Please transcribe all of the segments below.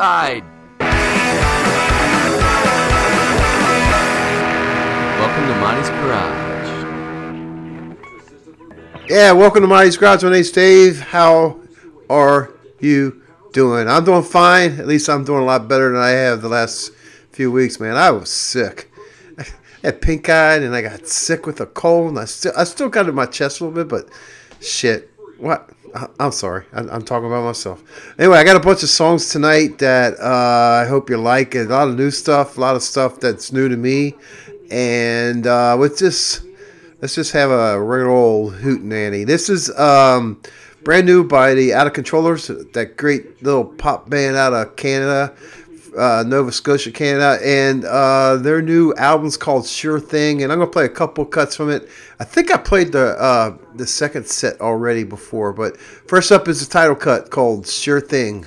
monoxide. Welcome to Monty's Garage. Yeah, welcome to Monty's Garage. My name's Dave. How are you doing? I'm doing fine. At least I'm doing a lot better than I have the last few weeks, man. I was sick. I had pink eye and I got sick with a cold. And I still, I still got it in my chest a little bit, but shit. What? I'm sorry. I'm talking about myself. Anyway, I got a bunch of songs tonight that uh, I hope you like. A lot of new stuff, a lot of stuff that's new to me. And uh, with this, let's just have a regular old hoot nanny. This is um, brand new by the Out of Controllers, that great little pop band out of Canada, uh, Nova Scotia, Canada, and uh, their new album's called Sure Thing. And I'm gonna play a couple cuts from it. I think I played the uh, the second set already before, but first up is the title cut called Sure Thing.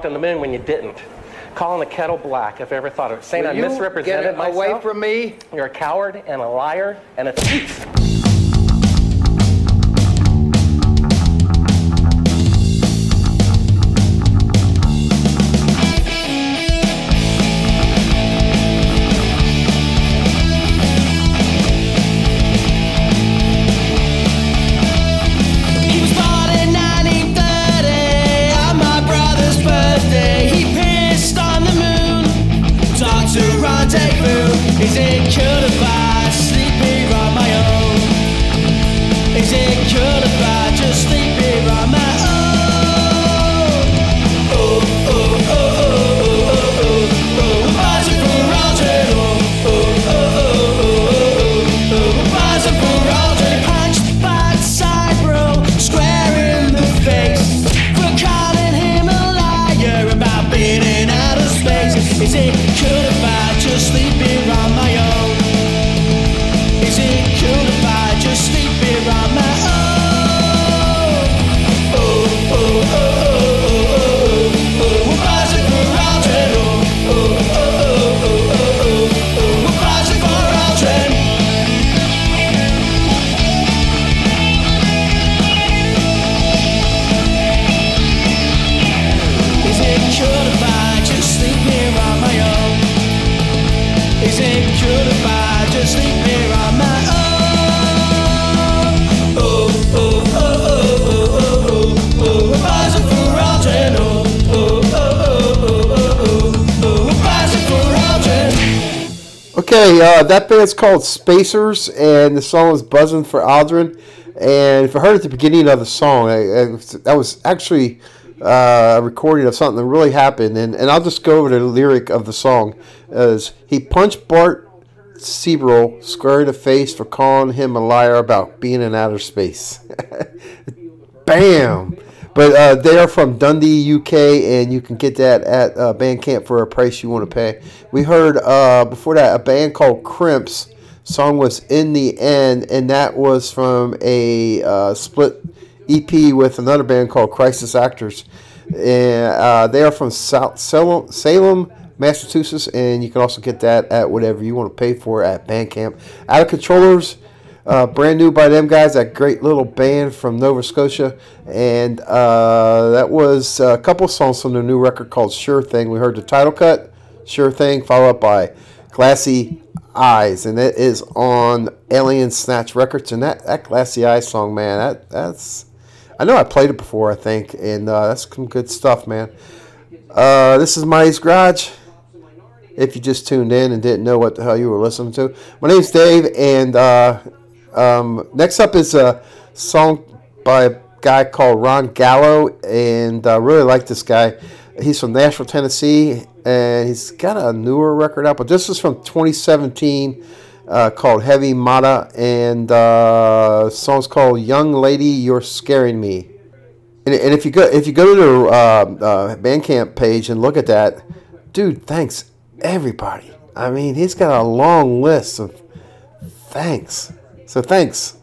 Walked on the moon when you didn't. Calling the kettle black, if I ever thought of it. Saying Will I you misrepresented get myself. away from me? You're a coward and a liar and a thief. Okay, uh, that band's called Spacers, and the song is "Buzzing for Aldrin." And if I heard at the beginning of the song, I, I, that was actually uh, a recording of something that really happened. And, and I'll just go over the lyric of the song: as he punched Bart Sibrel square in the face for calling him a liar about being in outer space. Bam! But uh, they are from Dundee, UK, and you can get that at uh, Bandcamp for a price you want to pay. We heard uh, before that a band called Crimps. Song was "In the End," and that was from a uh, split EP with another band called Crisis Actors. And uh, they are from South Salem, Salem, Massachusetts, and you can also get that at whatever you want to pay for at Bandcamp. Out of Controllers. Uh, brand new by them guys, that great little band from Nova Scotia, and uh, that was a couple songs from their new record called "Sure Thing." We heard the title cut, "Sure Thing," followed up by "Glassy Eyes," and it is on Alien Snatch Records. And that, that "Glassy Eyes" song, man, that that's I know I played it before, I think, and uh, that's some good stuff, man. Uh, this is Monty's Garage if you just tuned in and didn't know what the hell you were listening to. My name's Dave, and uh, um, next up is a song by a guy called Ron Gallo, and I really like this guy. He's from Nashville, Tennessee, and he's got a newer record out, but this is from 2017 uh, called Heavy Meta, and uh, the song's called Young Lady, You're Scaring Me. And, and if you go if you go to their uh, uh, Bandcamp page and look at that, dude, thanks everybody. I mean, he's got a long list of thanks. So thanks.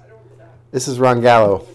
This is Ron Gallo.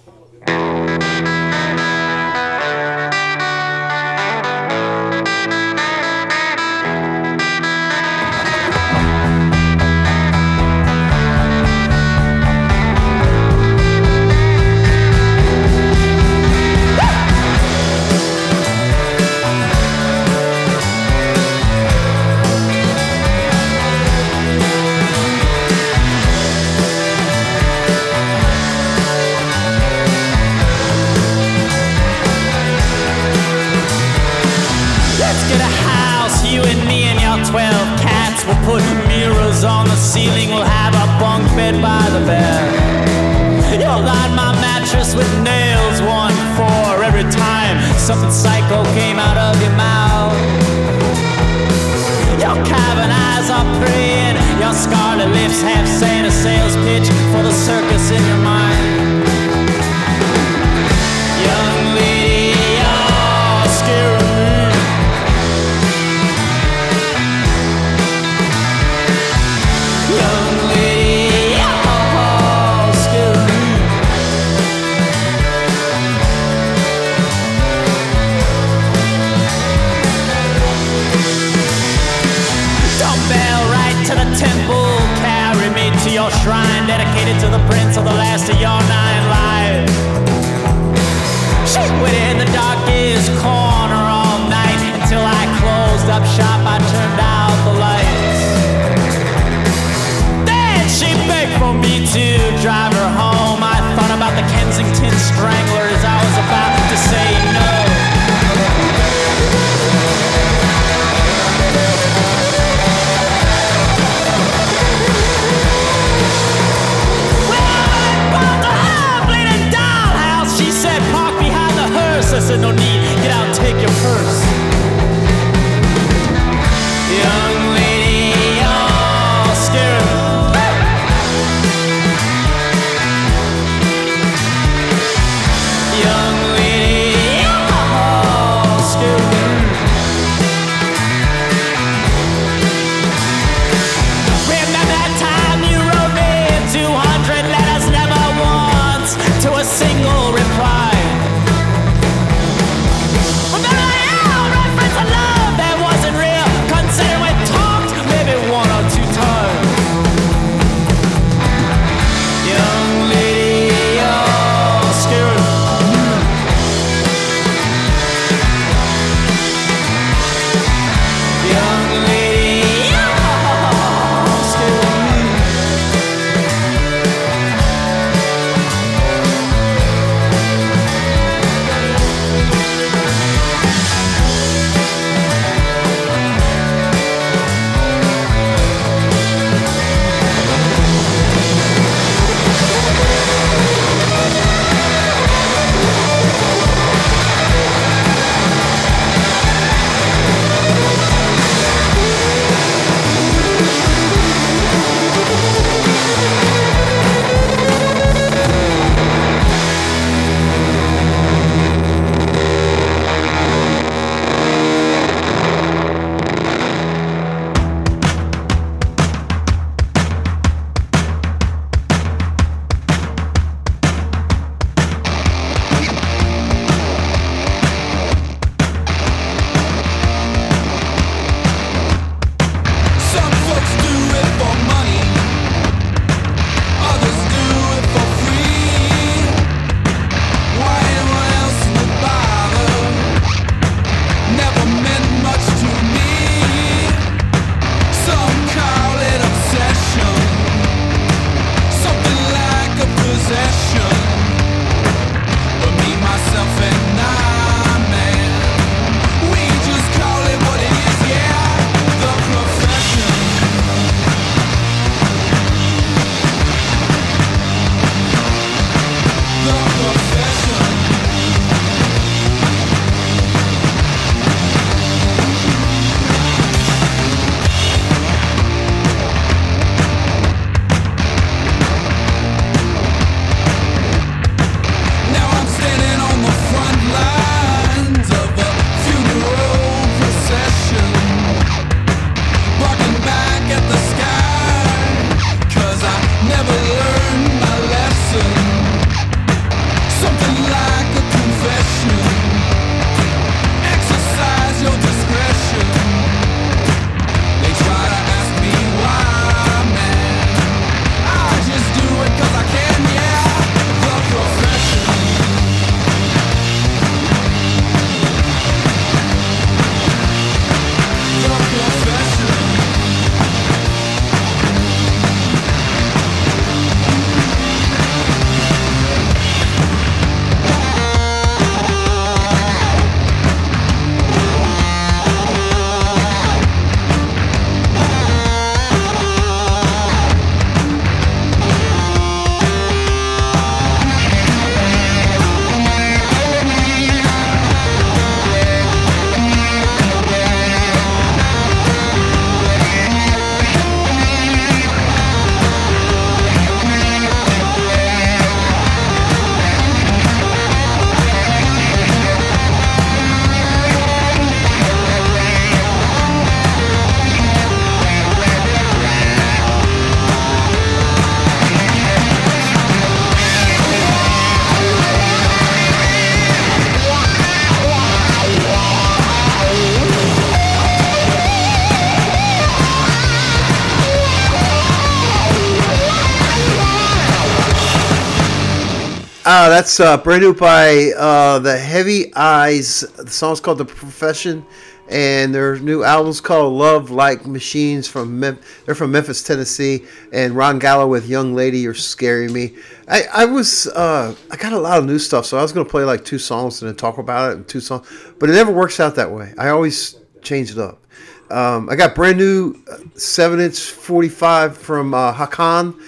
That's uh, brand new by uh, the Heavy Eyes. The song's called "The Profession," and their new album's called "Love Like Machines." From Mem- they're from Memphis, Tennessee, and Ron Gallo with "Young Lady, You're Scaring Me." I, I was uh, I got a lot of new stuff, so I was gonna play like two songs and then talk about it and two songs, but it never works out that way. I always change it up. Um, I got brand new uh, seven inch forty five from uh, Hakan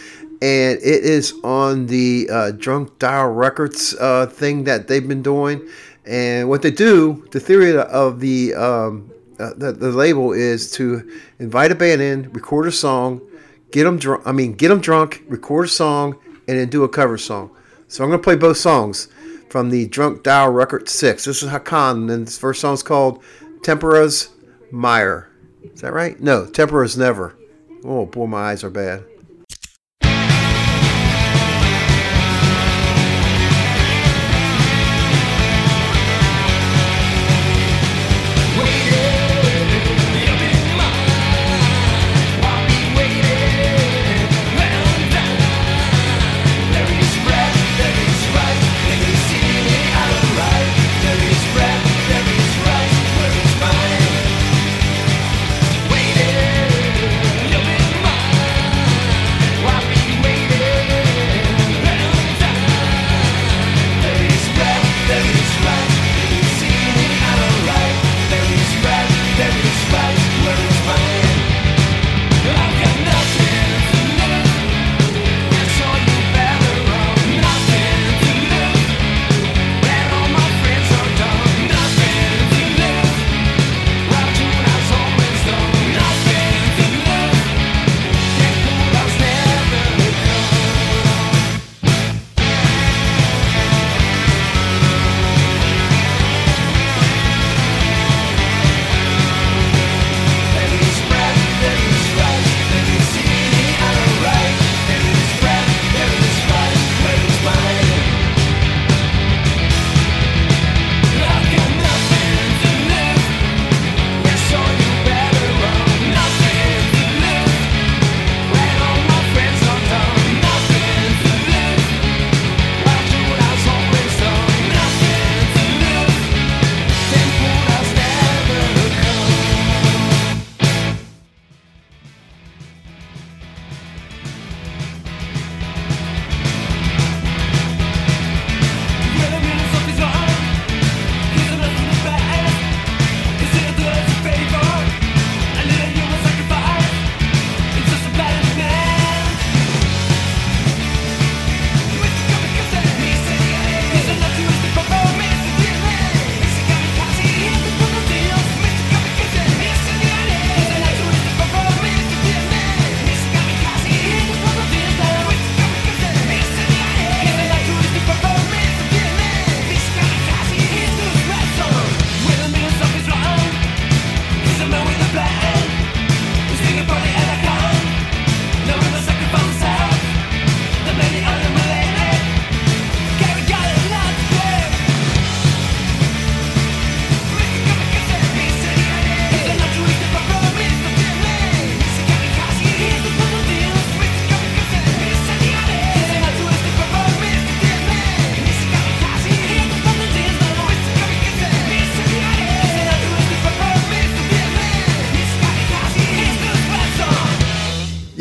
and it is on the uh, Drunk Dial Records uh, thing that they've been doing. And what they do, the theory of the, um, uh, the the label is to invite a band in, record a song, get them drunk. I mean, get them drunk, record a song, and then do a cover song. So I'm gonna play both songs from the Drunk Dial Record Six. This is Hakan, and this first song is called Tempera's Mire. Is that right? No, Tempera's Never. Oh boy, my eyes are bad.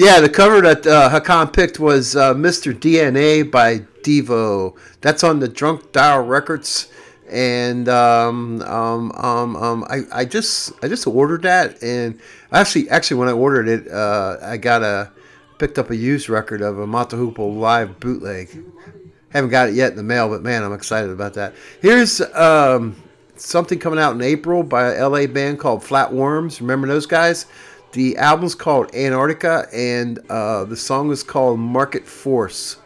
Yeah, the cover that uh, Hakan picked was uh, Mr. DNA by Devo. That's on the Drunk Dial Records, and um, um, um, um, I, I just I just ordered that, and actually actually when I ordered it, uh, I got a picked up a used record of a the live bootleg. Haven't got it yet in the mail, but man, I'm excited about that. Here's um, something coming out in April by a LA band called Flatworms. Remember those guys? The album's called Antarctica, and uh, the song is called Market Force.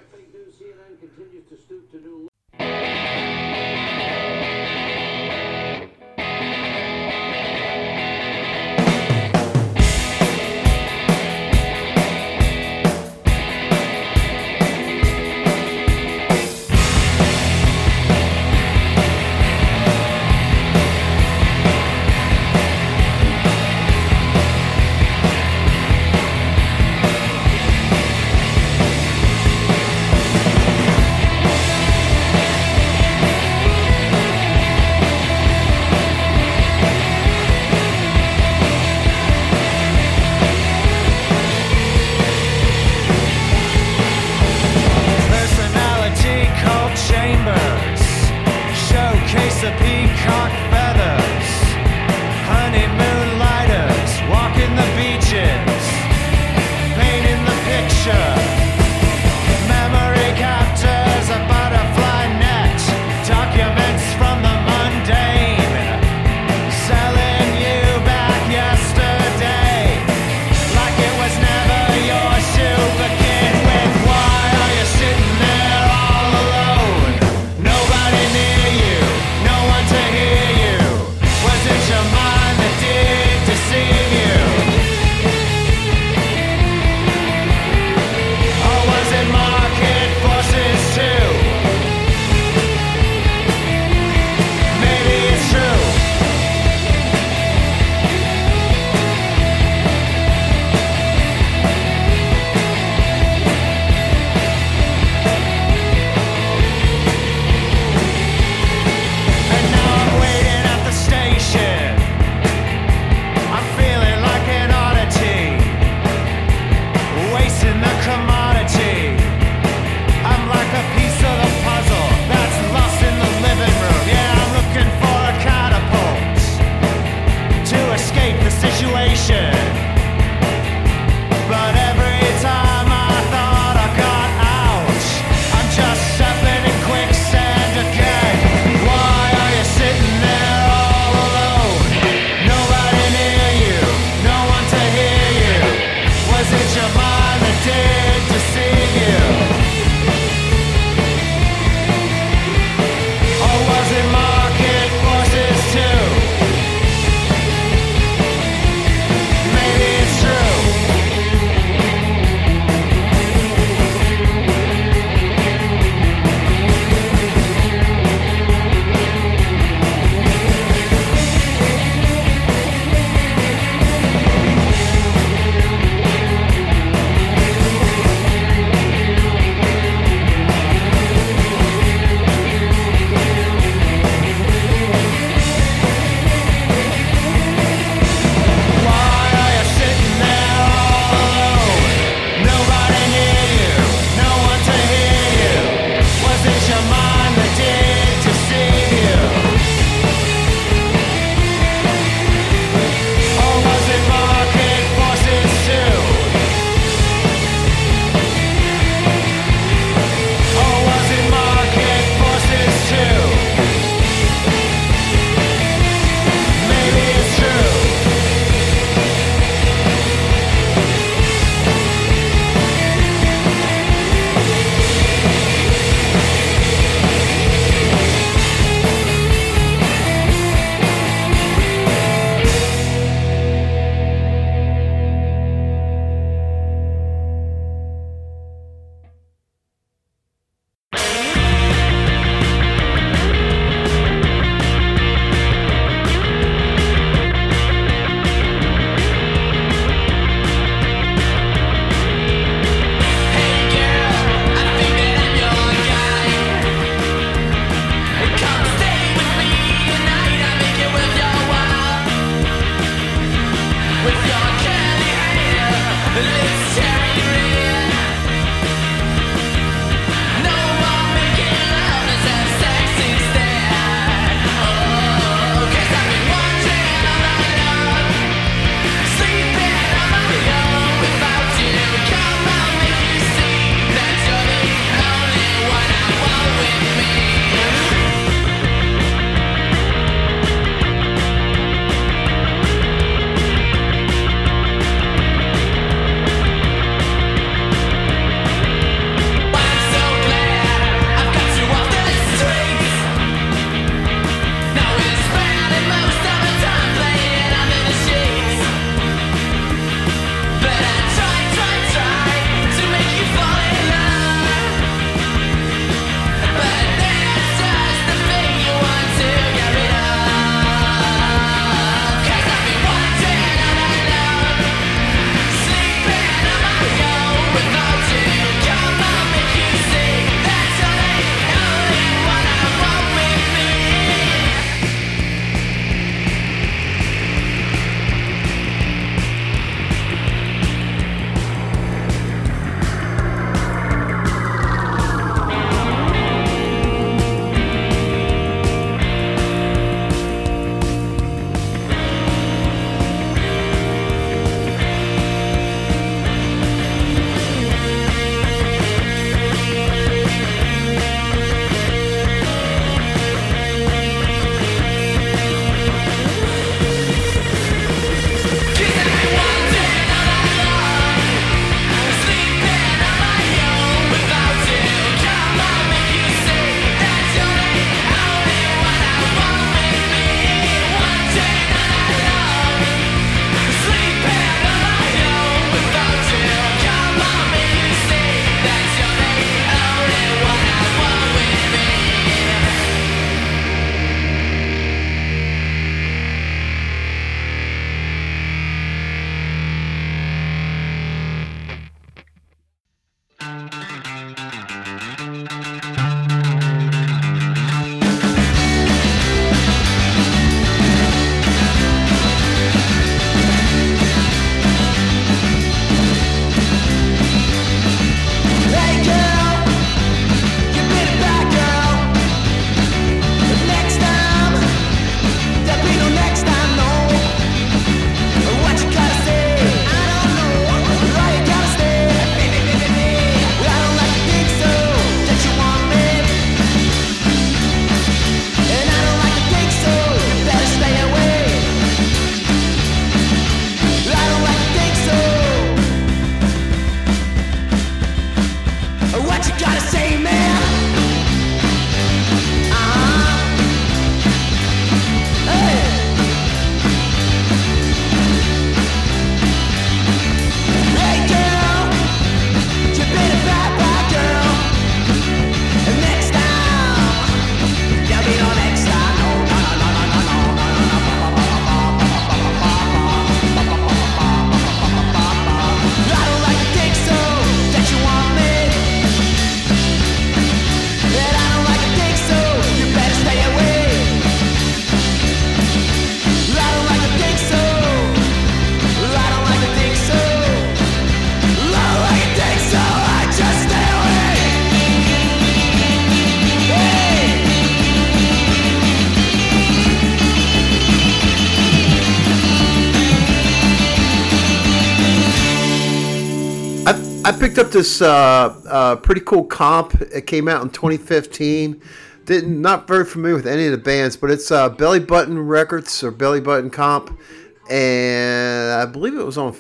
Picked up this uh, uh, pretty cool comp. It came out in 2015. Didn't not very familiar with any of the bands, but it's uh, Belly Button Records or Belly Button Comp, and I believe it was on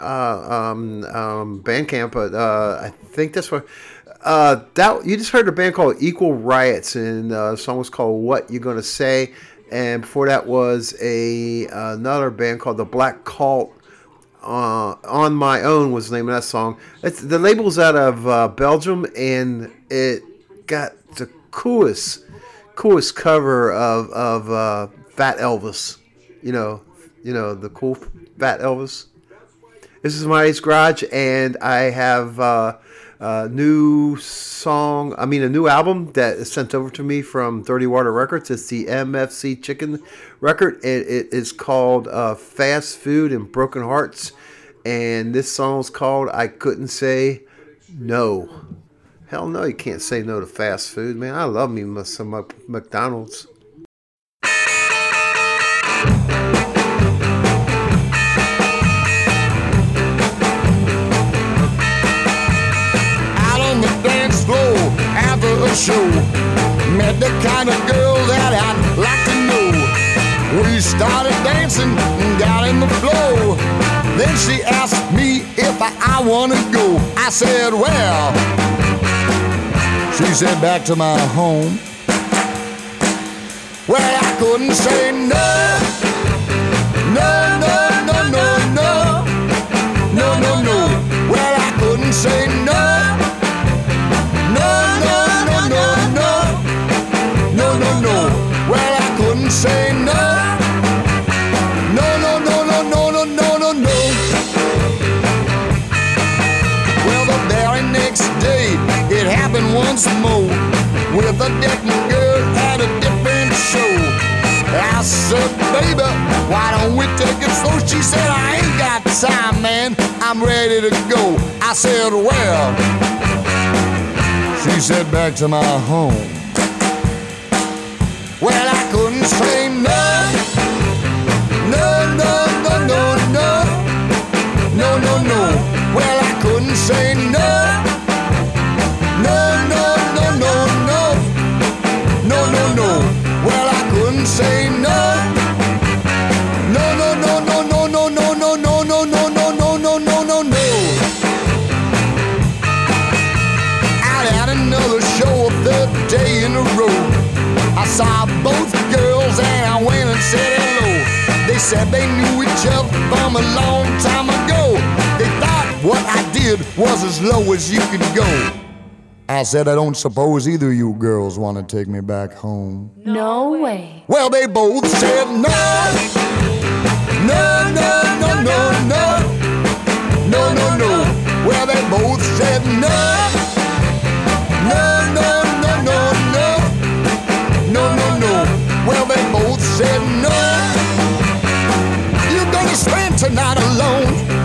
uh, um, um, Bandcamp. But uh, I think that's what uh, that you just heard a band called Equal Riots, and the song was called "What You Gonna Say," and before that was a another band called the Black Cult uh, on my own was the name of that song. It's, the label's out of uh, Belgium, and it got the coolest, coolest cover of of uh, Fat Elvis. You know, you know the cool Fat Elvis. This is my Garage, and I have uh, a new song. I mean, a new album that is sent over to me from Dirty Water Records. It's the MFC Chicken record. It, it is called uh, Fast Food and Broken Hearts, and this song's called I Couldn't Say No. Hell no, you can't say no to fast food, man. I love me some McDonald's. show. Met the kind of girl that I'd like to. We started dancing and got in the flow. Then she asked me if I, I wanna go. I said, well. She said, back to my home. Well, I couldn't say no. No, no, no, no, no. No, no, no. Well, I couldn't say. No, happened once more with a different girl at a different show. I said, baby, why don't we take it slow? She said, I ain't got time, man. I'm ready to go. I said, well, she said, back to my home. Well, I couldn't say. No, long time ago. They thought what I did was as low as you could go. I said, I don't suppose either of you girls want to take me back home. No way. Well, they both said no. No, no, no, no, no. No, no, no. Well, they both said no. No, Tonight, are not alone.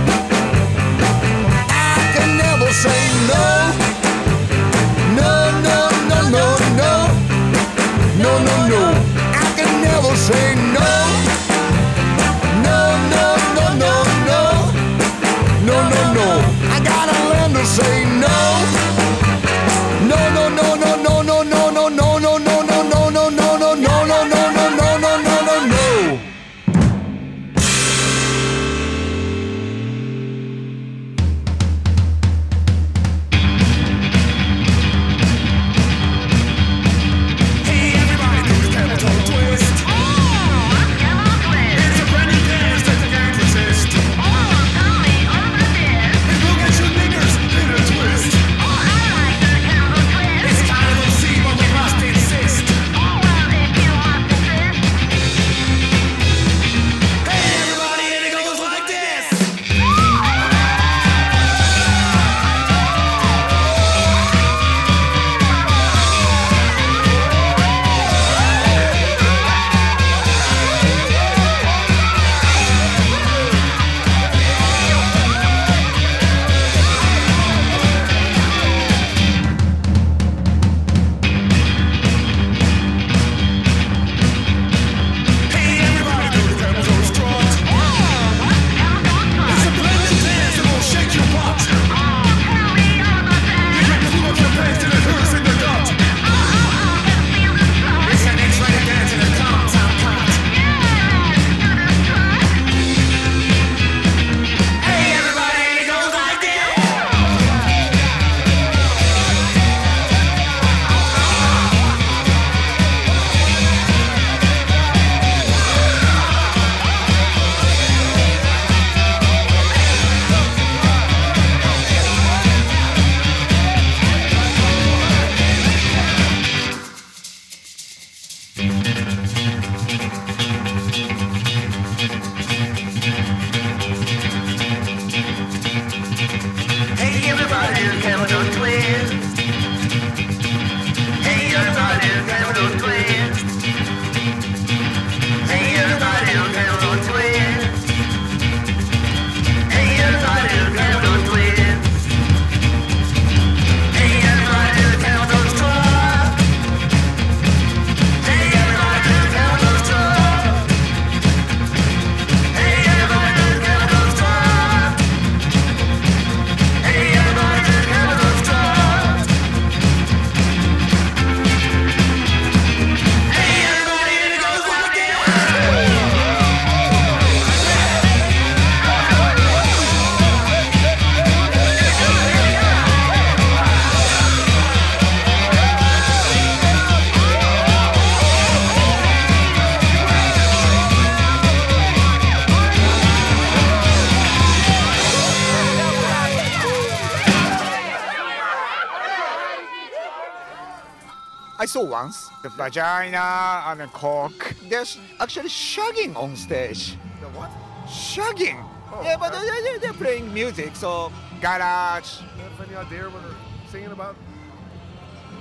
Saw once the vagina and a cock. There's actually shagging on stage. The what? Shagging. Oh, yeah, but they're, they're- they're playing music, so garage, You have any idea what they're singing about?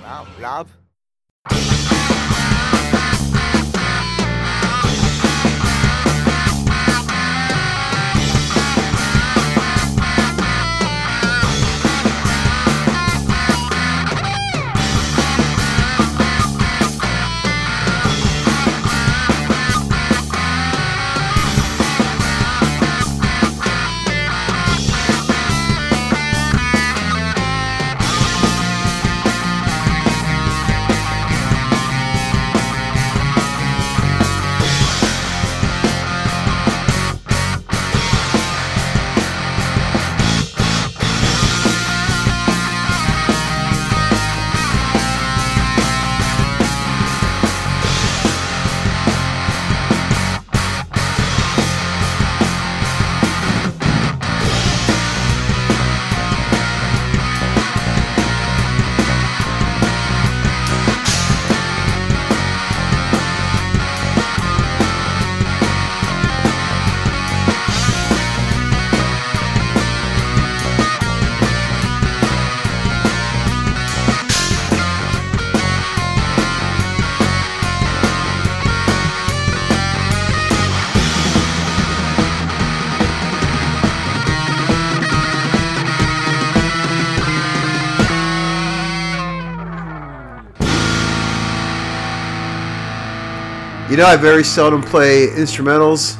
love, love. You know, I very seldom play instrumentals.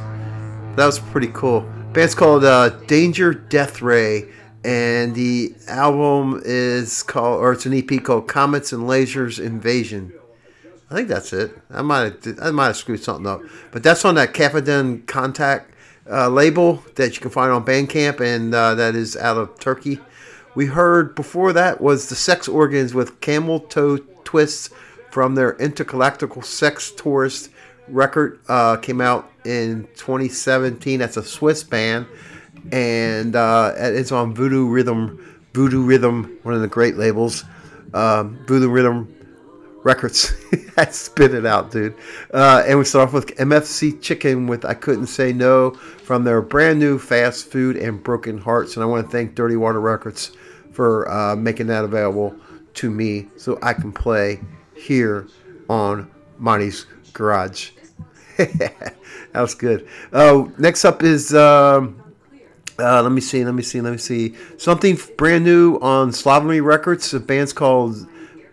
That was pretty cool. Band's called uh, Danger Death Ray, and the album is called, or it's an EP called Comets and Lasers Invasion. I think that's it. I might have, I might have screwed something up, but that's on that Cafaden Contact uh, label that you can find on Bandcamp, and uh, that is out of Turkey. We heard before that was the Sex Organs with Camel Toe Twists from their Intergalactical Sex Tourist record. Uh, came out in 2017. That's a Swiss band, and uh, it's on Voodoo Rhythm. Voodoo Rhythm, one of the great labels. Um, Voodoo Rhythm Records. I spit it out, dude. Uh, and we start off with MFC Chicken with I Couldn't Say No from their brand new Fast Food and Broken Hearts. And I want to thank Dirty Water Records for uh, making that available to me so I can play here on Monty's Garage. that was good. Uh, next up is. Um, uh, let me see, let me see, let me see. Something brand new on Slovenly Records. The band's called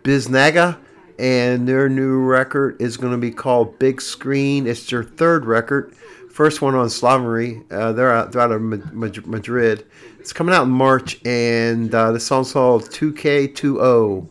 Biznaga, and their new record is going to be called Big Screen. It's their third record. First one on Slavery. Uh, they're, out, they're out of Madrid. It's coming out in March, and uh, the song's called 2K20.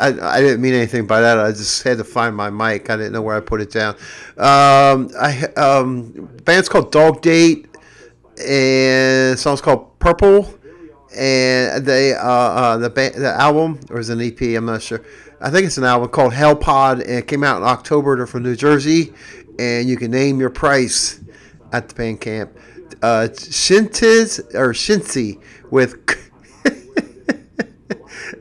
I, I, didn't mean anything by that. I just had to find my mic. I didn't know where I put it down. Um, I um, band's called Dog Date, and song's called Purple, and they uh, uh the ba- the album or is it an EP? I'm not sure. I think it's an album called Hell Pod, and it came out in October. They're from New Jersey, and you can name your price at the band camp. Uh, Shintiz or Shinsi with.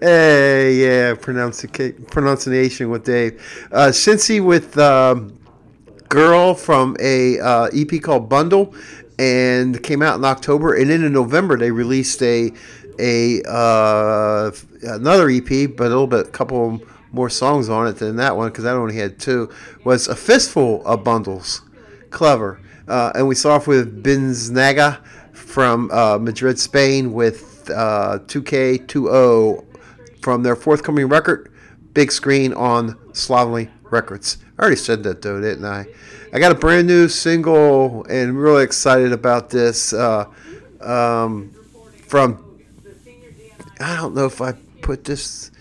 Hey, yeah, pronunciation with Dave. Uh, Cincy with um, girl from a uh, EP called Bundle, and came out in October. And then in November they released a a uh, another EP, but a little bit, a couple more songs on it than that one because that only had two. Was a fistful of bundles clever. Uh, and we saw off with Biznaga from uh, Madrid, Spain, with uh, 2K20 from their forthcoming record, big screen on Slovenly Records. I already said that though, didn't I? I got a brand new single and really excited about this uh, um, from. I don't know if I put this.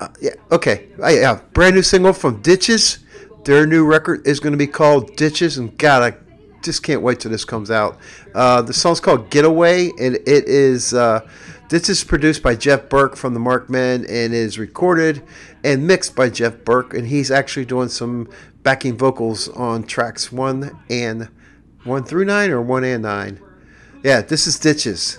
Uh, yeah, okay. I, yeah, brand new single from Ditches. Their new record is going to be called Ditches, and God, I just can't wait till this comes out. Uh, the song's called Getaway, and it is. Uh, this is produced by Jeff Burke from the Marked Men and is recorded and mixed by Jeff Burke, and he's actually doing some backing vocals on tracks one and one through nine or one and nine. Yeah, this is Ditches.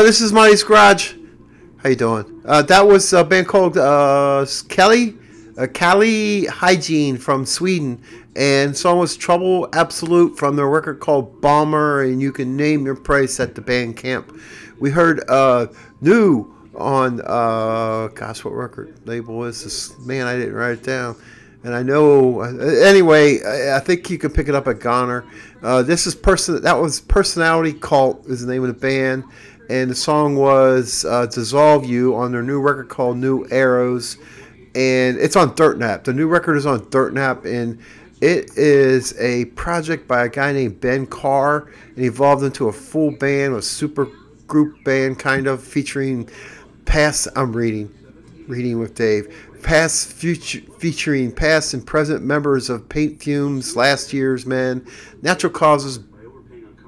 Uh, this is Monty's Garage. How you doing? Uh, that was a band called uh, Kelly, uh, Hygiene from Sweden, and song was Trouble Absolute from their record called Bomber, and you can name your price at the band camp. We heard uh, New on, uh, gosh, what record label is this? Man, I didn't write it down. And I know, uh, anyway, I, I think you can pick it up at Goner. Uh, this is person that was Personality Cult is the name of the band, and the song was uh, "Dissolve You" on their new record called "New Arrows," and it's on Dirt Nap. The new record is on Dirt Nap, and it is a project by a guy named Ben Carr, and evolved into a full band, a super group band kind of featuring past. I'm reading reading with Dave. Past future, featuring past and present members of Paint Fumes, Last Year's Men, Natural Causes,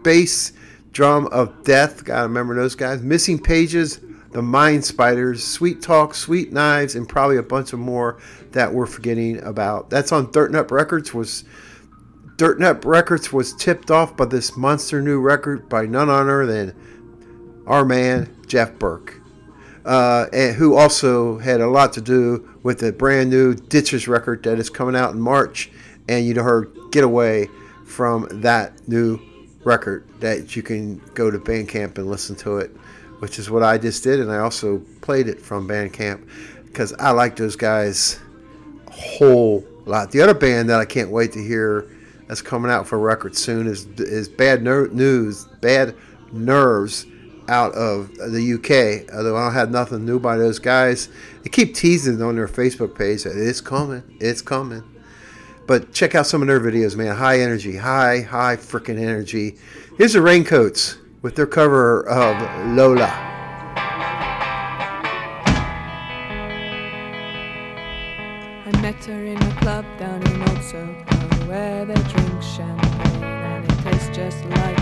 Bass, Drum of Death. Gotta remember those guys. Missing Pages, The Mind Spiders, Sweet Talk, Sweet Knives, and probably a bunch of more that we're forgetting about. That's on Dirt Nap Records. Was Dirt Nap Records was tipped off by this monster new record by none other than our man Jeff Burke uh, and who also had a lot to do with the brand new Ditches record that is coming out in March. And you heard Getaway from that new record that you can go to Bandcamp and listen to it, which is what I just did. And I also played it from Bandcamp because I like those guys a whole lot. The other band that I can't wait to hear that's coming out for a record soon is is Bad Ner- News, Bad Nerves out of the UK. Although I don't have nothing new by those guys, they keep teasing on their Facebook page that it's coming, it's coming. But check out some of their videos, man. High energy, high, high freaking energy. Here's the Raincoats with their cover of Lola. Met her in a club down in Old Soho where they drink champagne and it tastes just like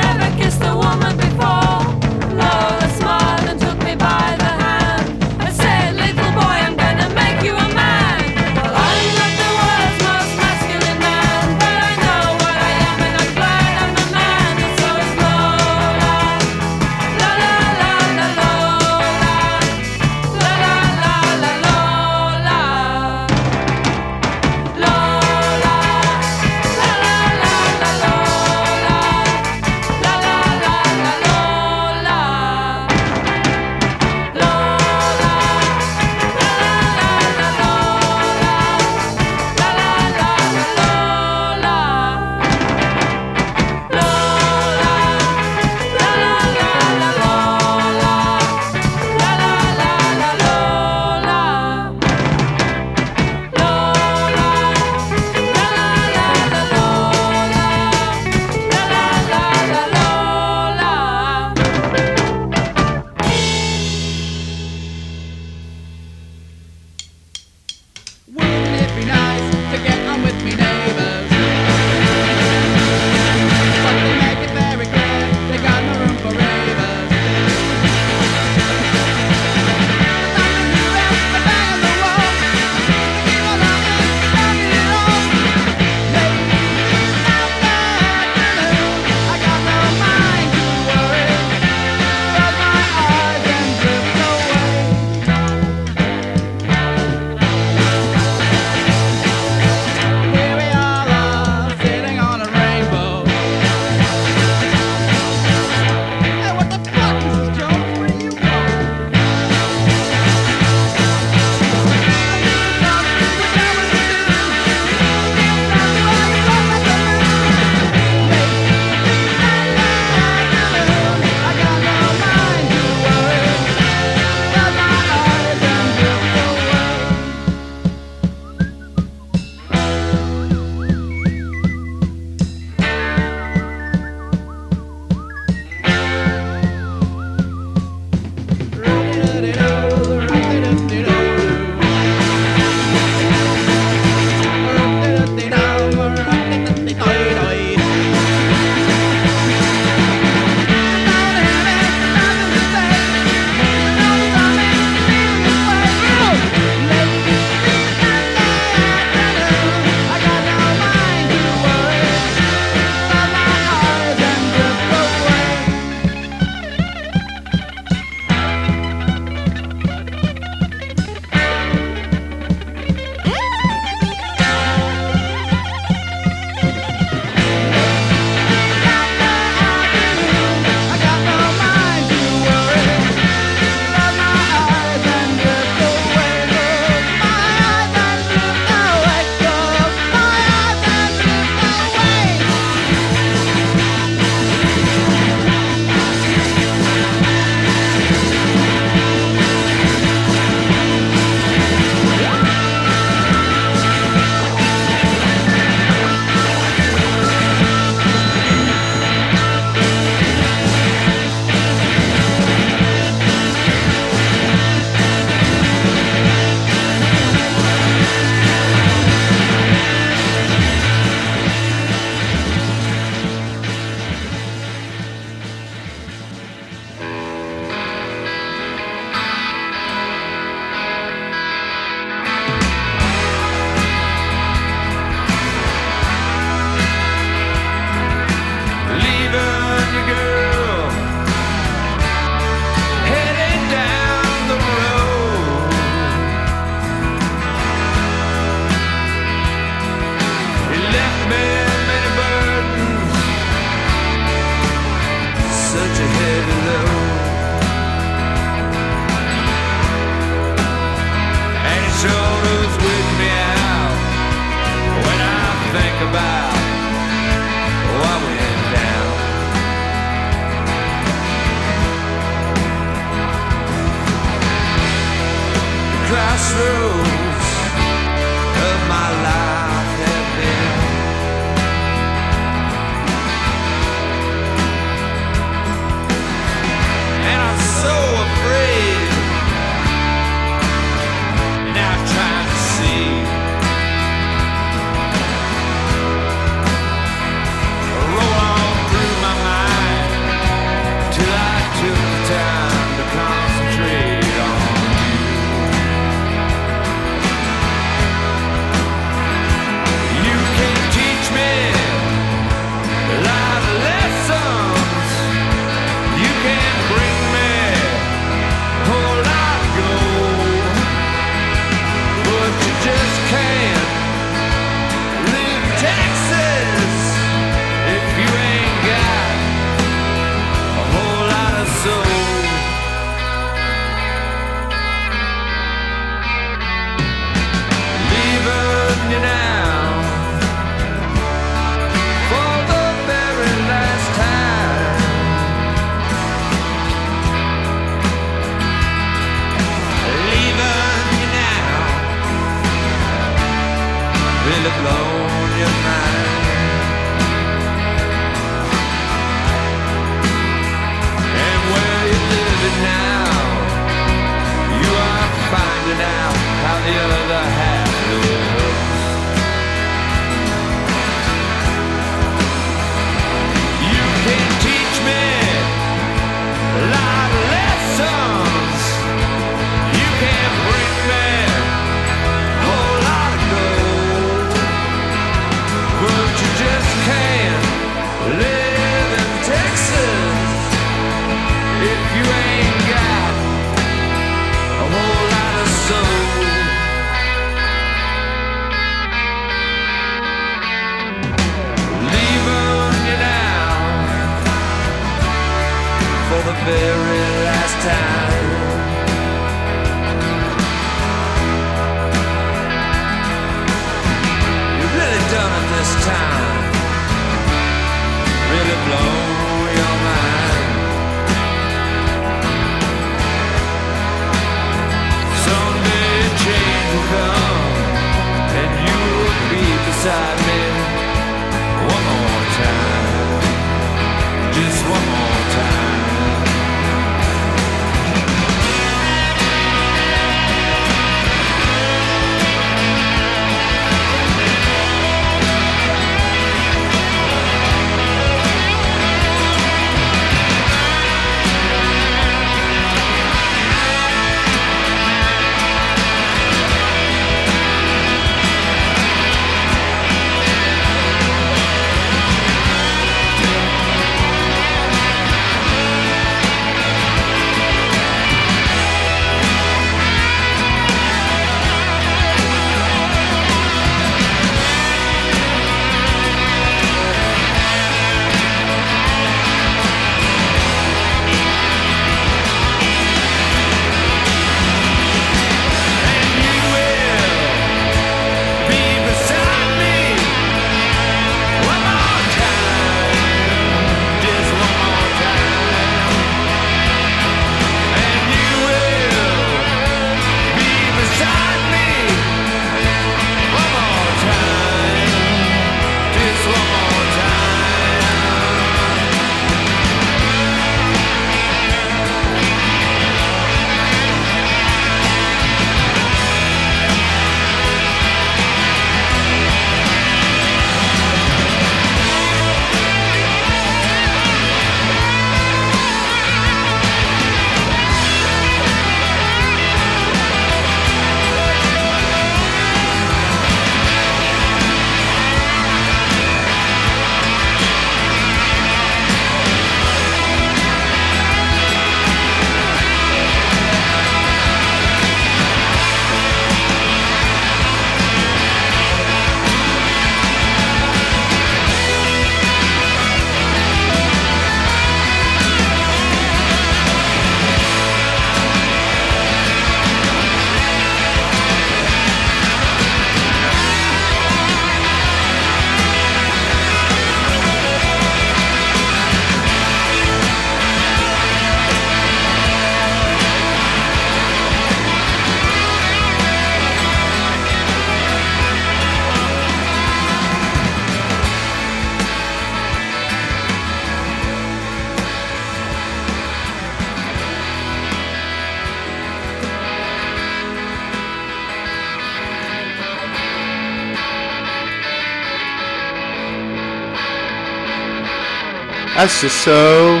That's just so,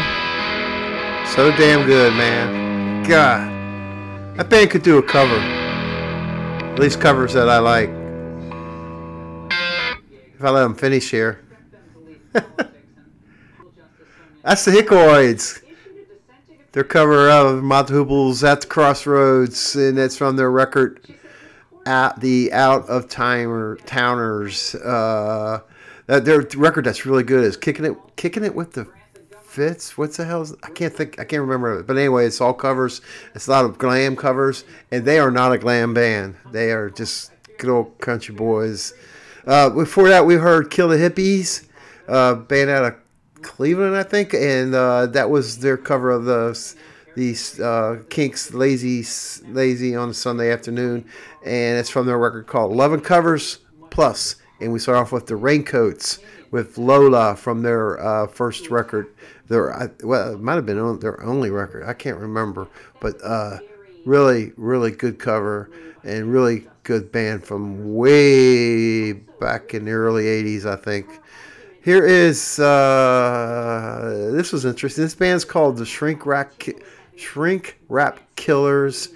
so damn good, man. God, that band could do a cover. At least covers that I like. If I let them finish here. That's the Hickoids. Their cover of Mott Hoople's at the Crossroads, and that's from their record at the Out of Timer Towners. Uh, uh, their record that's really good is kicking it, kicking it with the Fits. What's the hell? I can't think. I can't remember it. But anyway, it's all covers. It's a lot of glam covers, and they are not a glam band. They are just good old country boys. Uh, before that, we heard Kill the Hippies, uh, band out of Cleveland, I think, and uh, that was their cover of the the uh, Kinks' "Lazy Lazy" on Sunday afternoon, and it's from their record called "Loving Covers Plus." and we start off with the Raincoats with Lola from their uh, first record. Their well, it might have been on their only record. I can't remember, but uh, really, really good cover and really good band from way back in the early '80s, I think. Here is uh, this was interesting. This band's called the Shrink Wrap Ki- Shrink Rap Killers.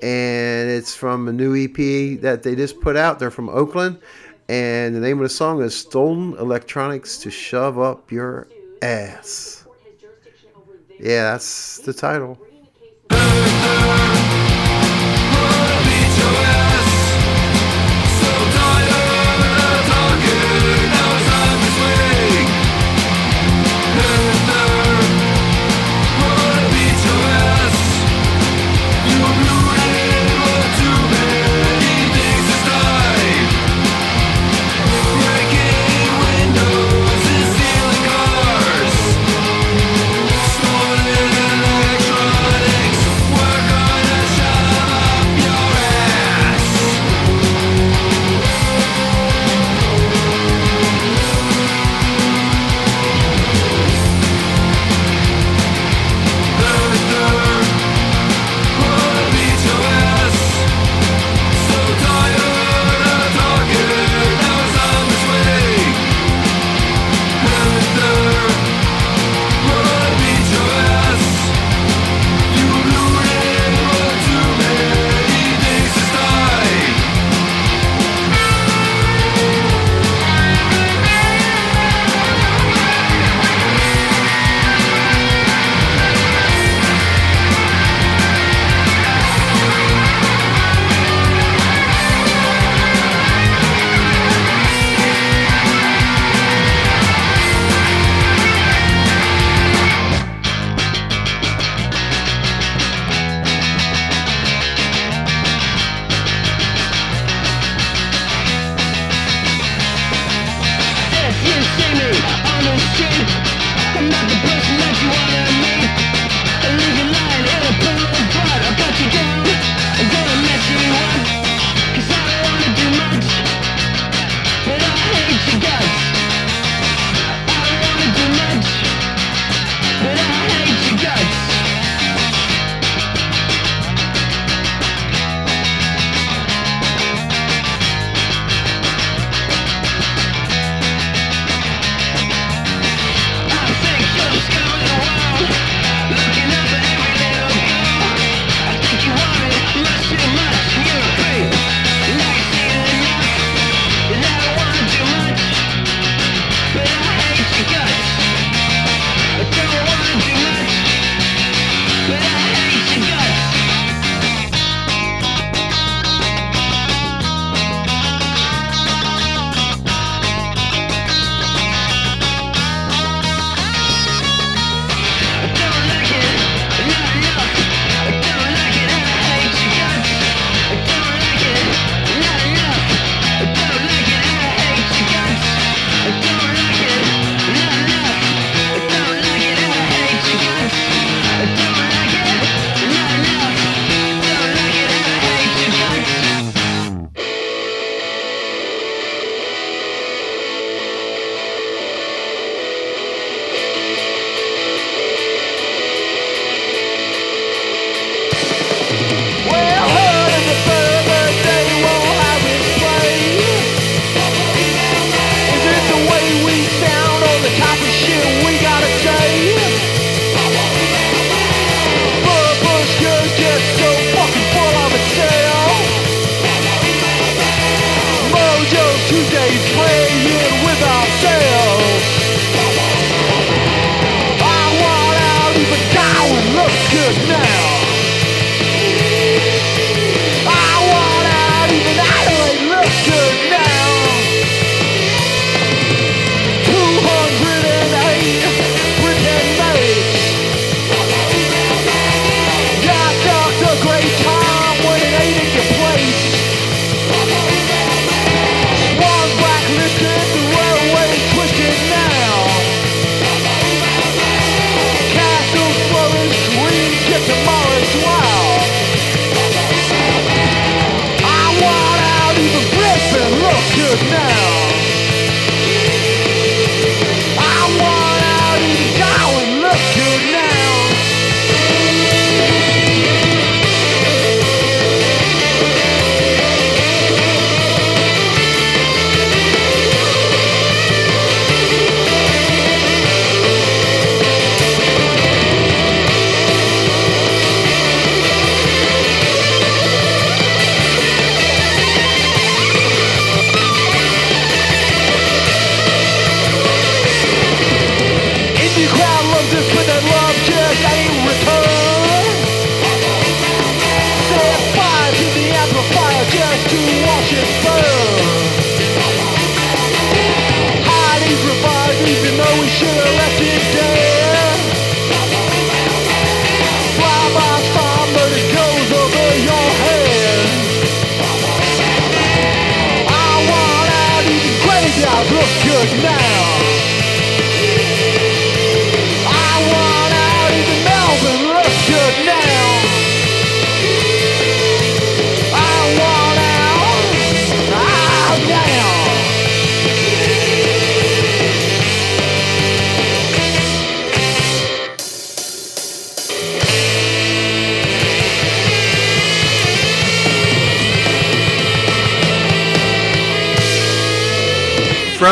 And it's from a new EP that they just put out. They're from Oakland and the name of the song is Stolen Electronics to Shove Up Your Ass. Yeah, that's the title.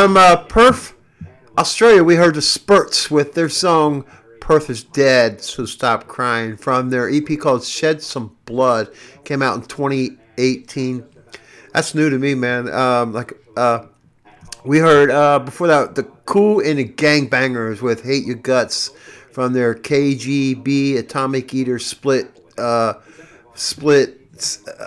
From uh, Perth, Australia, we heard the Spurts with their song Perth is Dead, so stop crying. From their EP called Shed Some Blood, came out in 2018. That's new to me, man. Um, like, uh, we heard uh, before that the Cool and the Gangbangers with Hate Your Guts from their KGB Atomic Eater split uh, split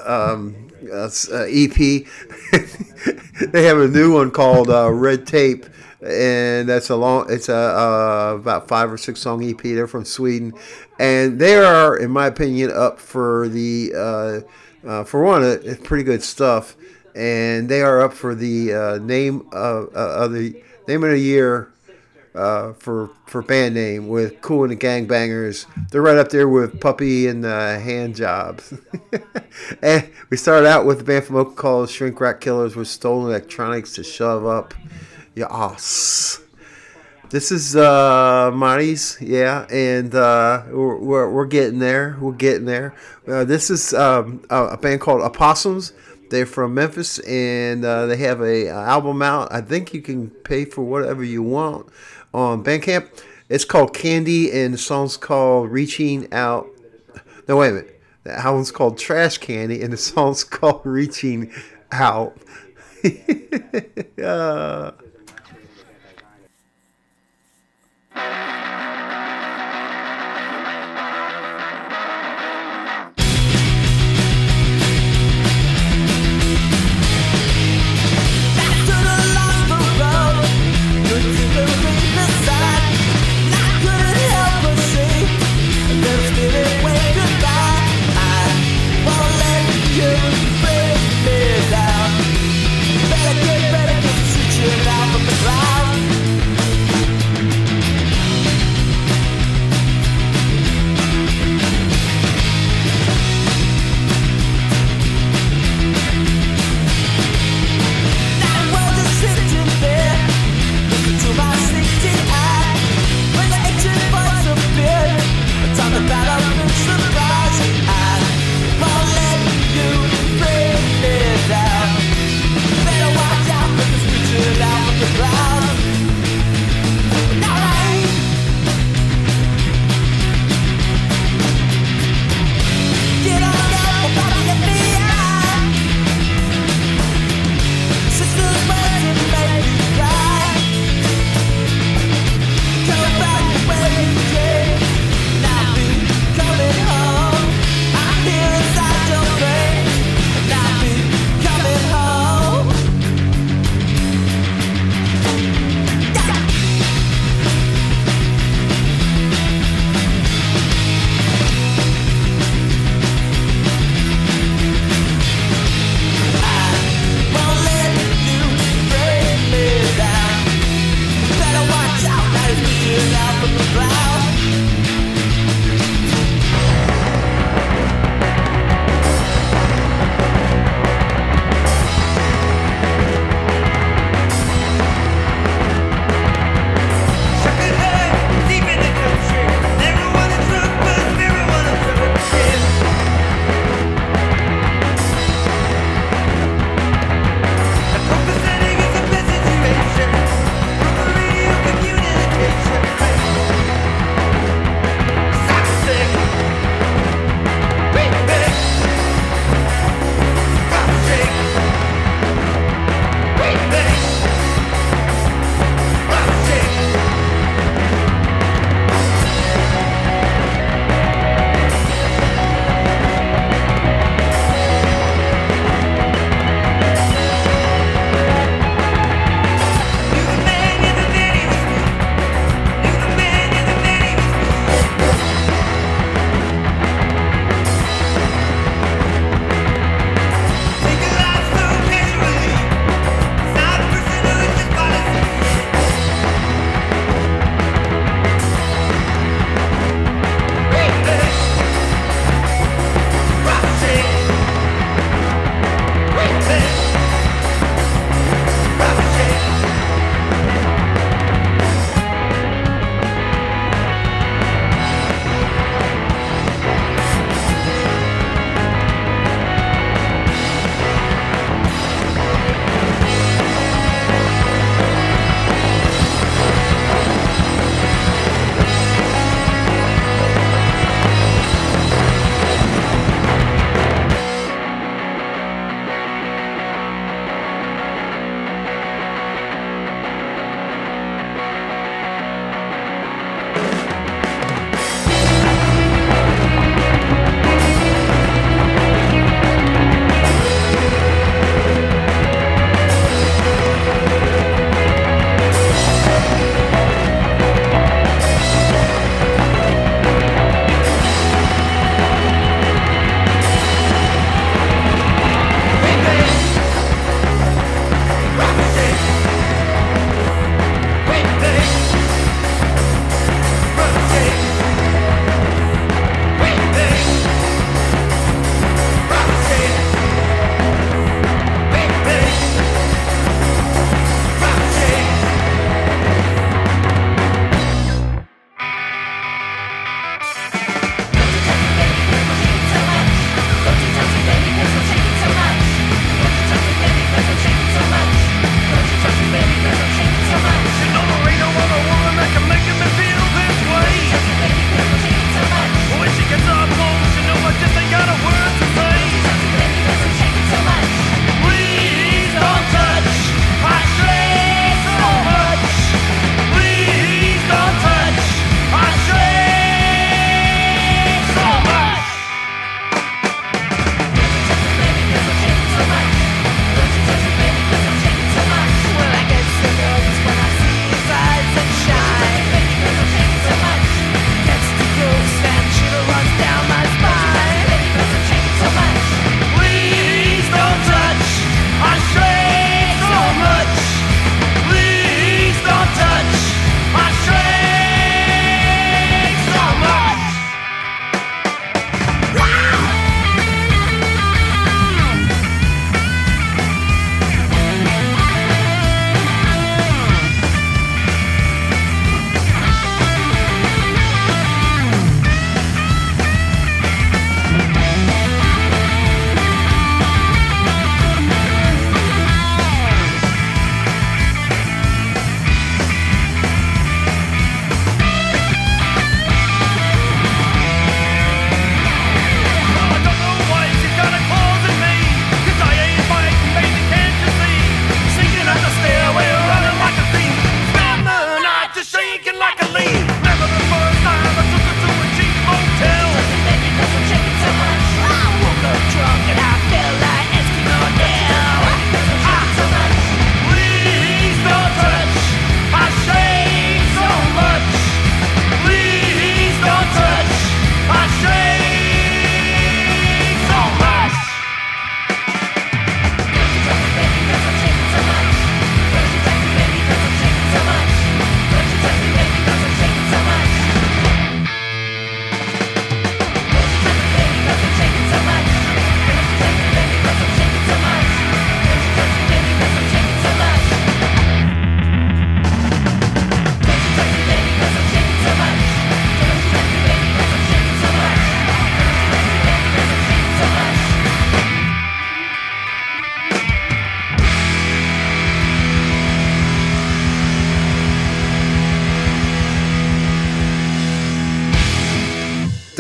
um, uh, EP. they have a new one called uh, Red Tape, and that's a long. It's a uh, about five or six song EP. They're from Sweden, and they are, in my opinion, up for the uh, for one, it's pretty good stuff, and they are up for the name of, of the name of the year uh, for for band name with Cool and the Gangbangers. They're right up there with Puppy and the Hand Jobs. and we started out with the band from Oakland called Shrink Rat Killers with Stolen Electronics to shove up your ass. This is uh, Monty's, yeah, and uh, we're, we're, we're getting there. We're getting there. Uh, this is um, a, a band called Opossums. They're from Memphis, and uh, they have a, a album out. I think you can pay for whatever you want on Bandcamp. It's called Candy, and the song's called Reaching Out. No, wait a minute. The album's called Trash Candy, and the song's called Reaching Out. uh,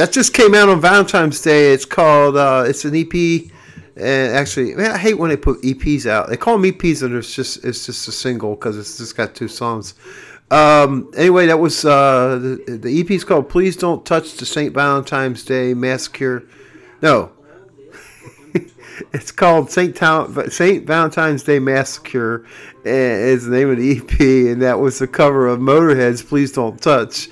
that just came out on Valentine's Day. It's called. Uh, it's an EP. And actually, man, I hate when they put EPs out. They call them EPs, and it's just it's just a single because it's just got two songs. Um, anyway, that was uh, the the EP is called "Please Don't Touch the Saint Valentine's Day Massacre." No, it's called Saint Saint Valentine's Day Massacre. Is the name of the EP, and that was the cover of Motorhead's "Please Don't Touch."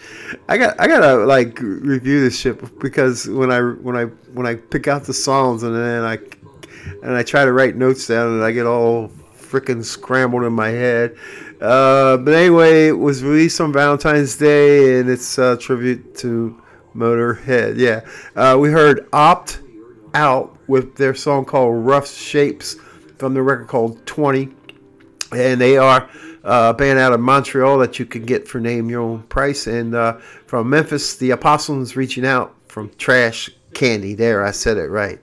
I got I gotta like review this shit because when I when I when I pick out the songs and then I and I try to write notes down and I get all freaking scrambled in my head. Uh, but anyway, it was released on Valentine's Day and it's a tribute to Motorhead. Yeah, uh, we heard Opt Out with their song called Rough Shapes from the record called 20. And they are uh, a band out of Montreal that you can get for name your own price. And uh, from Memphis, the Apostles reaching out from Trash Candy. There, I said it right.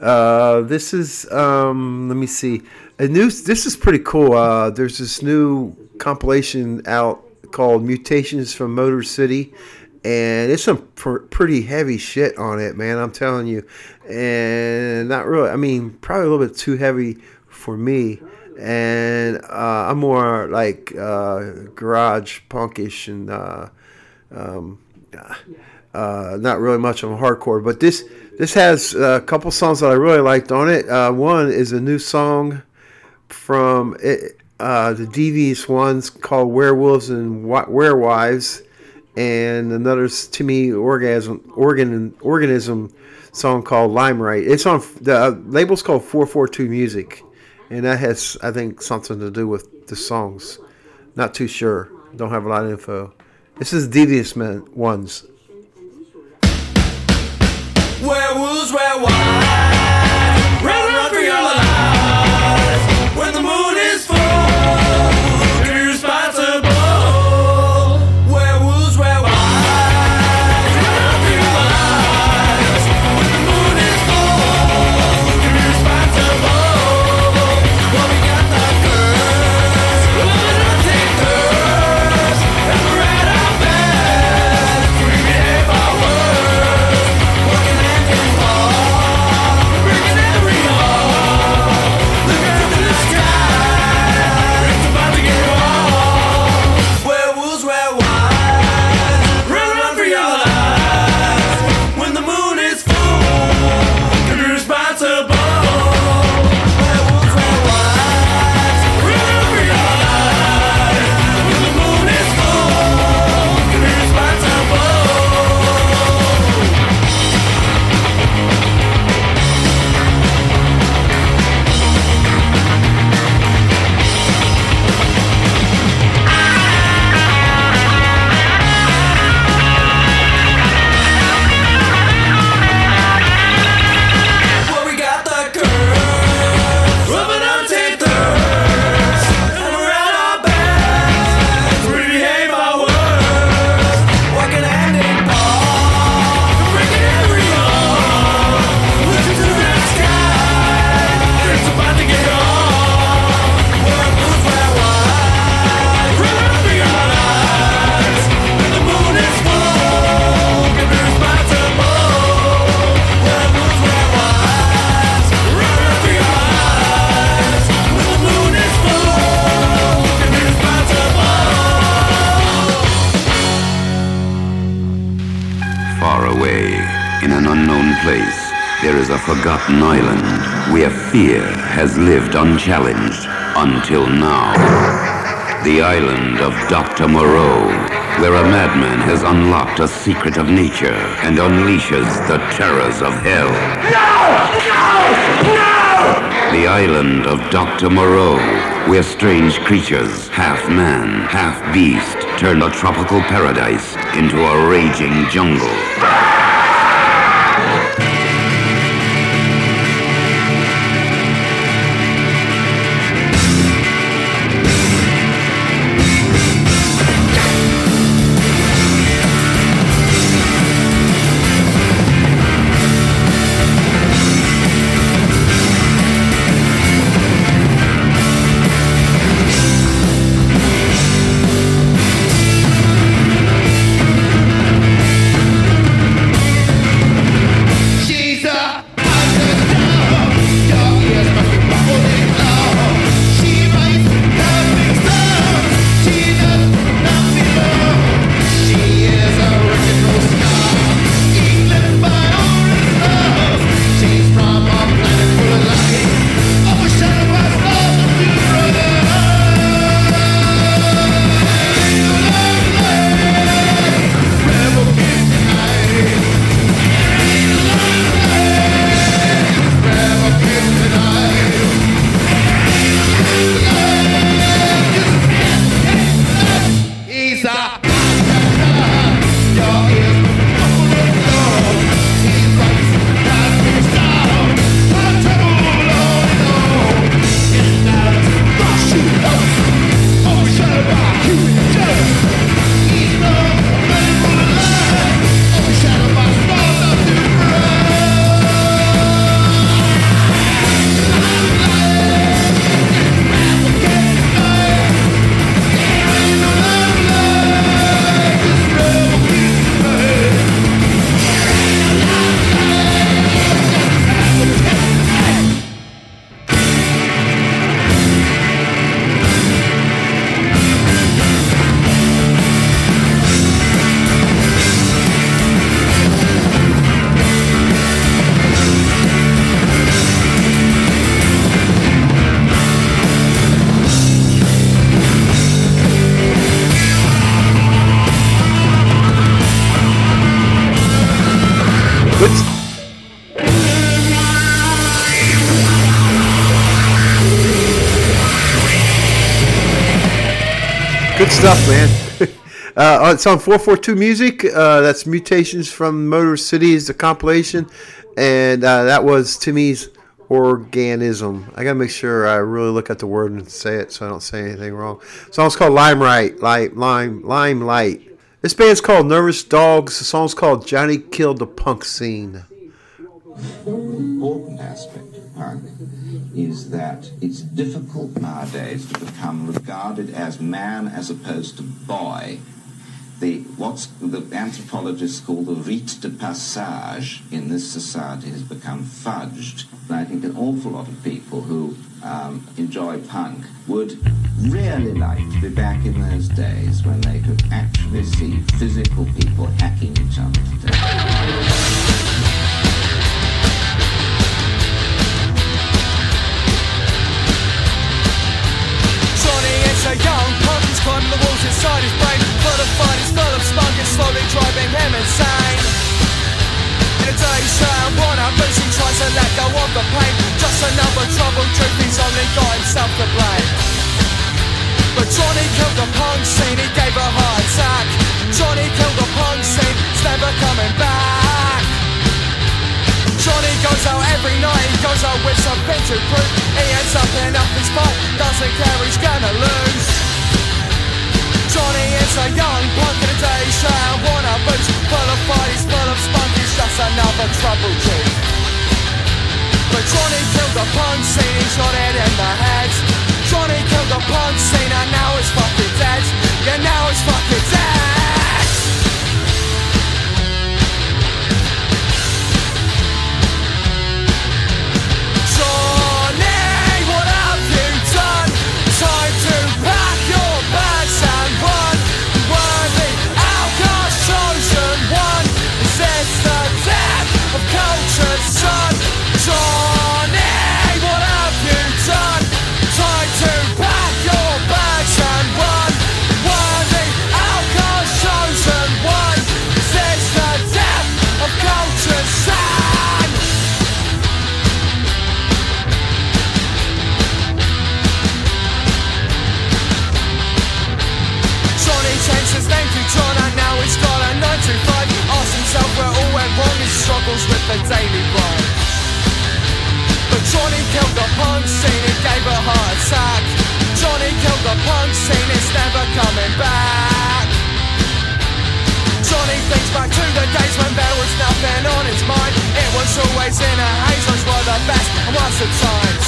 Uh, this is um, let me see a new. This is pretty cool. Uh, there's this new compilation out called Mutations from Motor City, and it's some pr- pretty heavy shit on it, man. I'm telling you, and not really. I mean, probably a little bit too heavy for me. And uh, I'm more like uh, garage punkish and uh, um, uh, not really much on hardcore. But this this has a couple songs that I really liked on it. Uh, one is a new song from it, uh, the Devious Ones called "Werewolves and Werewives," and another's to me orgasm organ organism song called "Limelight." It's on the uh, label's called Four Four Two Music, and that has I think something to do with the songs. Not too sure. Don't have a lot of info. This is Devious Men Ones. Unchallenged until now. The island of Dr. Moreau, where a madman has unlocked a secret of nature and unleashes the terrors of hell. No! No! No! The island of Dr. Moreau, where strange creatures, half man, half beast, turn a tropical paradise into a raging jungle. Stuff, man. uh, it's on 442 Music. Uh, that's Mutations from Motor City is the compilation. And uh, that was Timmy's Organism. I got to make sure I really look at the word and say it so I don't say anything wrong. Song's called Limelight. Light, lime, Lime Light. This band's called Nervous Dogs. The song's called Johnny Killed the Punk Scene. important aspect is that it's difficult nowadays to become regarded as man as opposed to boy. The what's the anthropologists call the rite de passage in this society has become fudged. And I think an awful lot of people who um, enjoy punk would really like to be back in those days when they could actually see physical people hacking each other a young. Punk who's climbing the walls inside his brain. Full of fun, he's full of spunk It's slowly driving him insane. In a dirty shirt and worn out boots He tries to let go of the pain. Just another troubled truth He's only got himself to blame. But Johnny killed the punk scene He gave a heart attack. Johnny killed the punk scene It's never coming back Johnny goes out every night, he goes out with something to prove. He ends up in up his fight, doesn't care he's gonna lose. Johnny is a young punk in a day shirt out boots, full of he's full of spunk, he's just another trouble chief. But Johnny killed the punk scene, he shot it in the head. Johnny killed the punk scene and now he's fucking dead. Yeah, now he's fucking dead. Daily grind But Johnny killed the punk scene He gave a heart attack Johnny killed the punk scene It's never coming back Johnny thinks back to the days when there was nothing on his mind It was always in a haze Those were the best and worst of times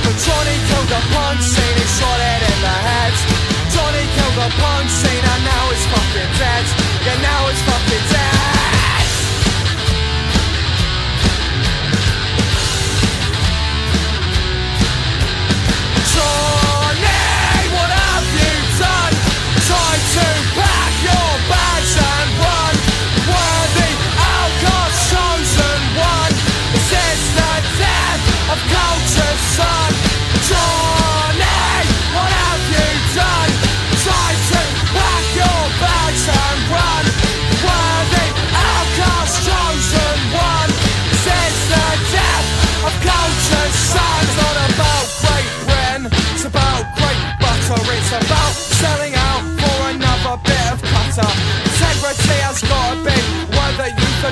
but Johnny killed the punk scene, he shot it in the head. Johnny killed the punk scene and now he's fucking dead. Yeah, now he's fucking dead.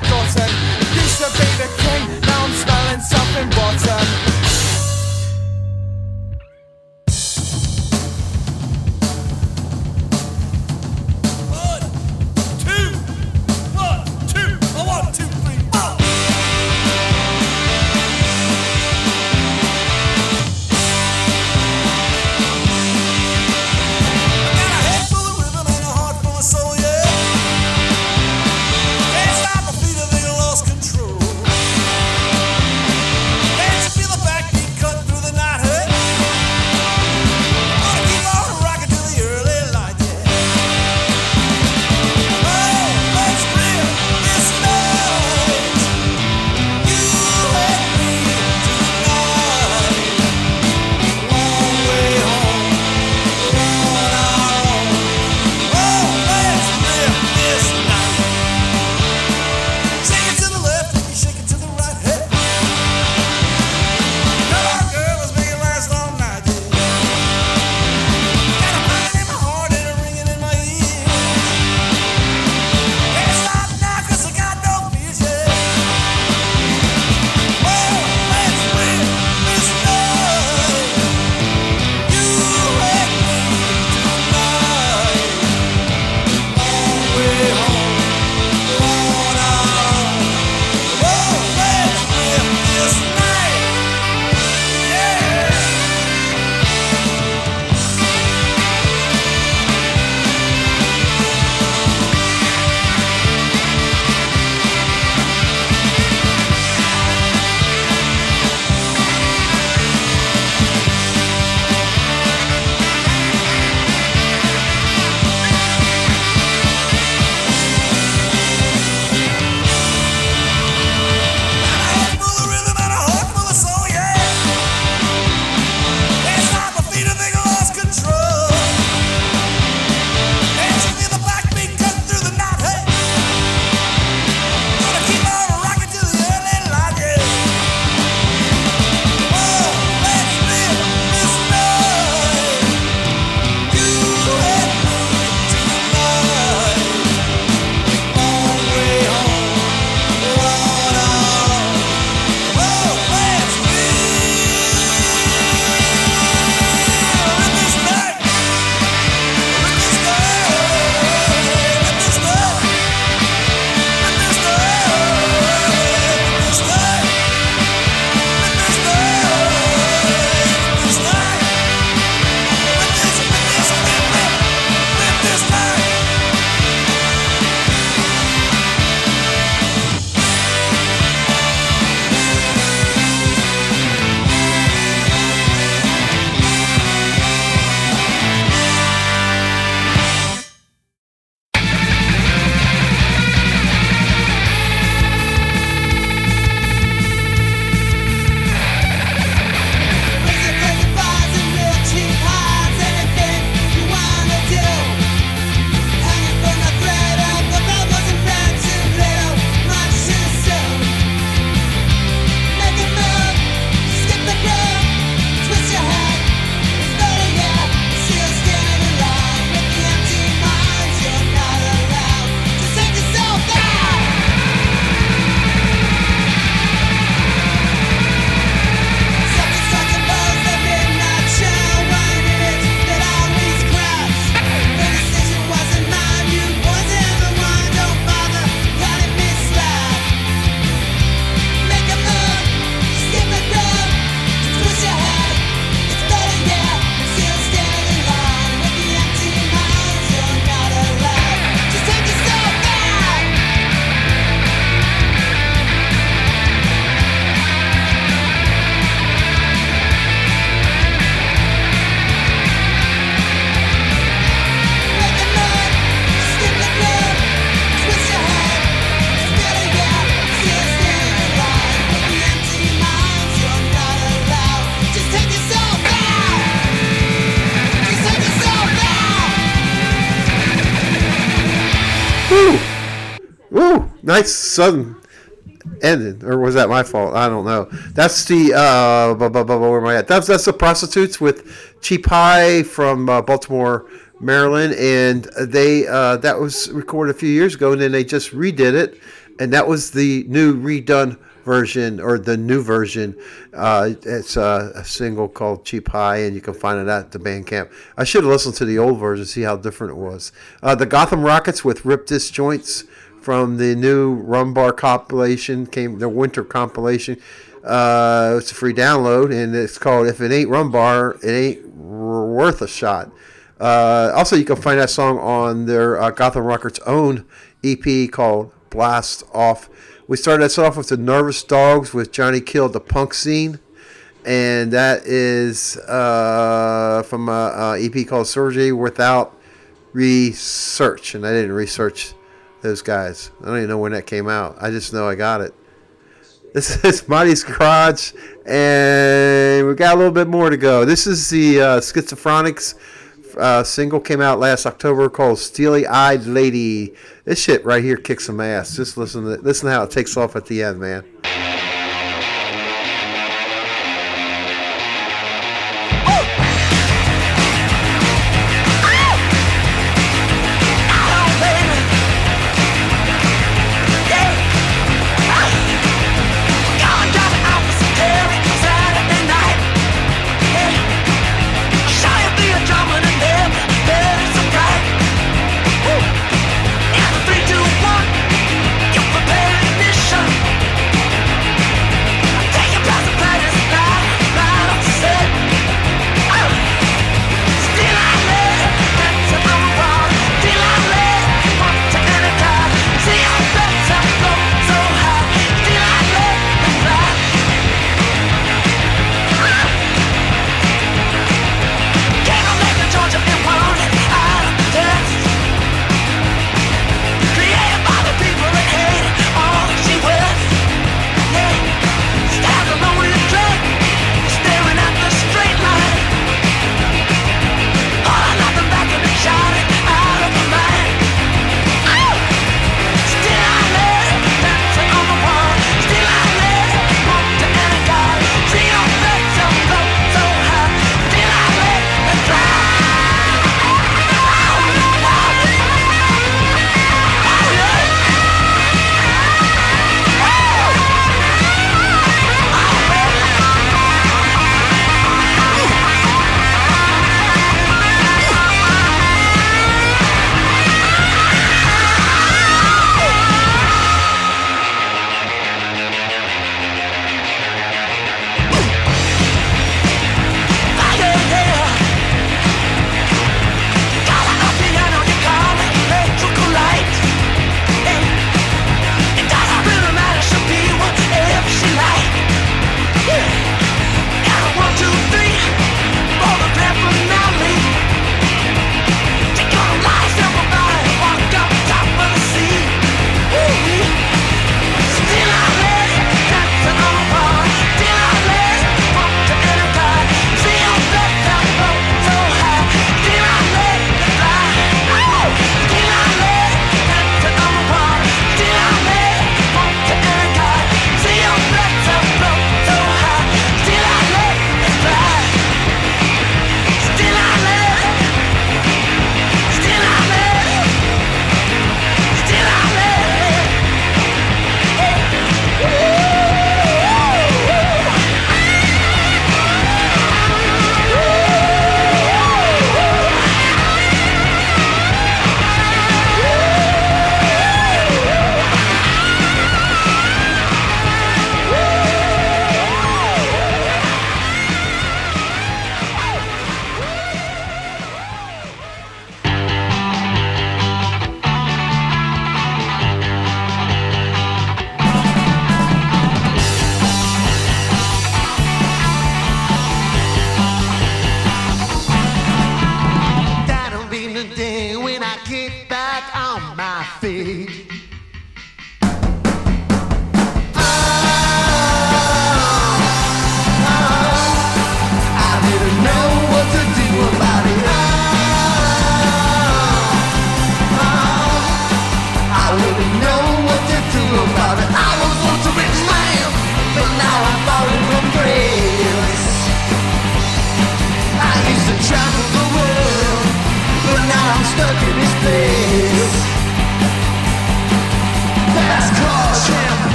perfectos sudden ending, or was that my fault? I don't know. That's the uh, bu- bu- bu- where am I at? That's that's the prostitutes with Cheap High from uh, Baltimore, Maryland, and they uh, that was recorded a few years ago, and then they just redid it, and that was the new redone version or the new version. Uh, it's a, a single called Cheap High, and you can find it at the Bandcamp. I should have listened to the old version, see how different it was. Uh, the Gotham Rockets with Rip Disjoints from the new Rumbar compilation came the winter compilation. Uh, it's a free download, and it's called "If It Ain't Rumbar, It Ain't Worth a Shot." Uh, also, you can find that song on their uh, Gotham Rockets' own EP called "Blast Off." We started us off with the Nervous Dogs with Johnny Kill the Punk Scene, and that is uh, from a, a EP called "Surgery Without Research," and I didn't research those guys. I don't even know when that came out. I just know I got it. This is Monty's Garage, and we got a little bit more to go. This is the uh, Schizophrenics uh, single came out last October called "Steely Eyed Lady." This shit right here kicks some ass. Just listen to listen to how it takes off at the end, man.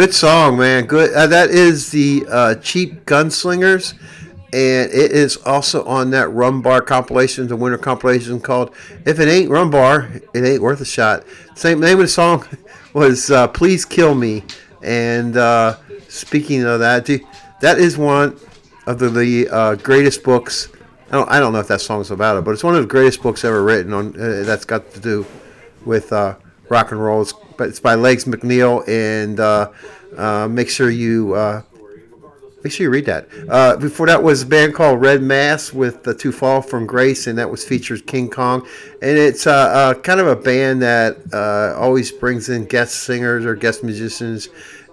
Good song, man. Good. Uh, that is the uh, Cheap Gunslingers, and it is also on that Rum Bar compilation, the winter compilation called "If It Ain't Rum Bar, It Ain't Worth a Shot." Same name of the song was uh, "Please Kill Me." And uh, speaking of that, that is one of the, the uh, greatest books. I don't, I don't know if that song's about it, but it's one of the greatest books ever written on uh, that's got to do with rock and roll. It's, but it's by Legs McNeil, and uh, uh, make sure you uh, make sure you read that. Uh, before that was a band called Red Mass with the Two Fall from Grace, and that was featured King Kong, and it's uh, kind of a band that always brings in guest singers or guest musicians,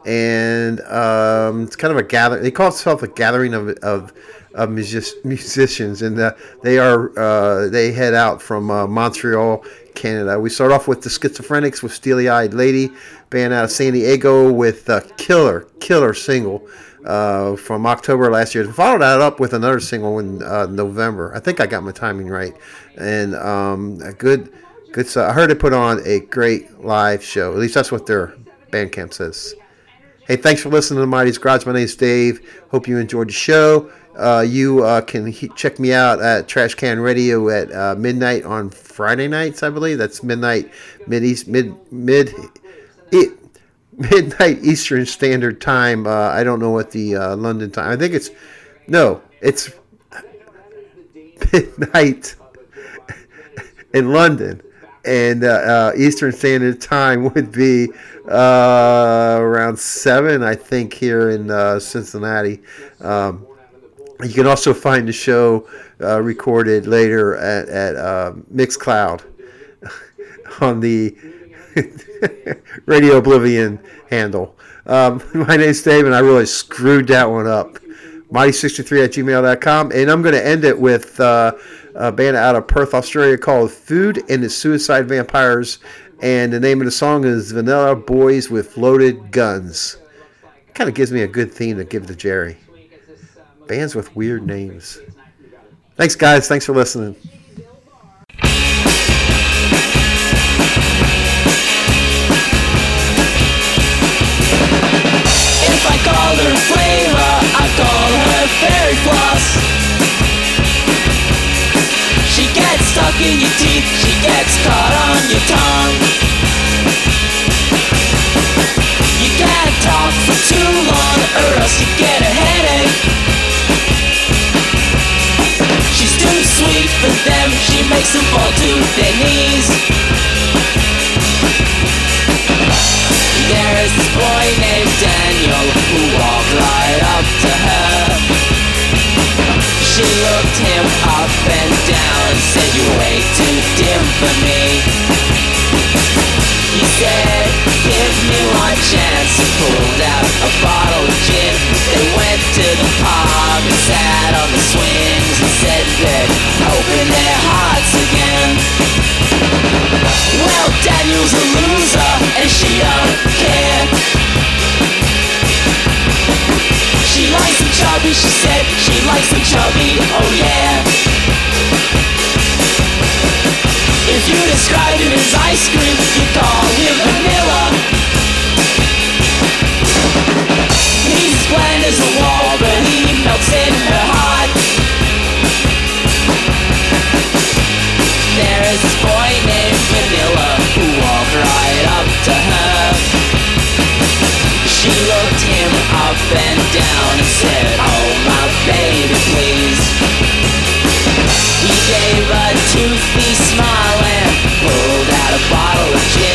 and um, it's kind of a gather. They call itself a gathering of of of music- musicians, and uh, they are uh, they head out from uh, Montreal, Canada. We start off with the Schizophrenics with Steely Eyed Lady, band out of San Diego with a killer killer single. Uh, from October last year. Followed that up with another single in uh, November. I think I got my timing right, and um, a good, good. I heard they put on a great live show. At least that's what their Bandcamp says. Hey, thanks for listening to Monty's Garage. My name's Dave. Hope you enjoyed the show. Uh, you uh, can he- check me out at Trash Can Radio at uh, midnight on Friday nights, I believe. That's midnight, mid east, mid mid, it, midnight Eastern Standard Time. Uh, I don't know what the uh, London time. I think it's no, it's midnight in London, and uh, Eastern Standard Time would be around seven, I think, here in Cincinnati. Um, you can also find the show uh, recorded later at at uh, Mixcloud on the Radio Oblivion handle. Um, my name's Dave, and I really screwed that one up. Mighty63 at gmail.com. And I'm going to end it with uh, a band out of Perth, Australia called Food and the Suicide Vampires. And the name of the song is Vanilla Boys with Loaded Guns. Kind of gives me a good theme to give to Jerry. Bands with weird names. Thanks, guys. Thanks for listening. If I called her flavor, I'd call her fairy floss. She gets stuck in your teeth, she gets caught on your tongue. Makes them fall to their knees. There is this boy named Daniel who walked right up to her. She looked him up and down and said, You're way too dim for me. He said, Give me one chance. He pulled out a bottle of gin. They went to the pub and sat on the swings and said open their hearts again. Well, Daniel's a loser and she don't care. She likes him chubby, she said she likes him chubby, oh yeah. If you described him as ice cream, you'd call him vanilla. He's bland as a wall, but he melts in her heart. There is this boy named Vanilla who walked right up to her. She looked him up and down and said, Oh my baby please. He gave a toothy smile and pulled out a bottle of gin.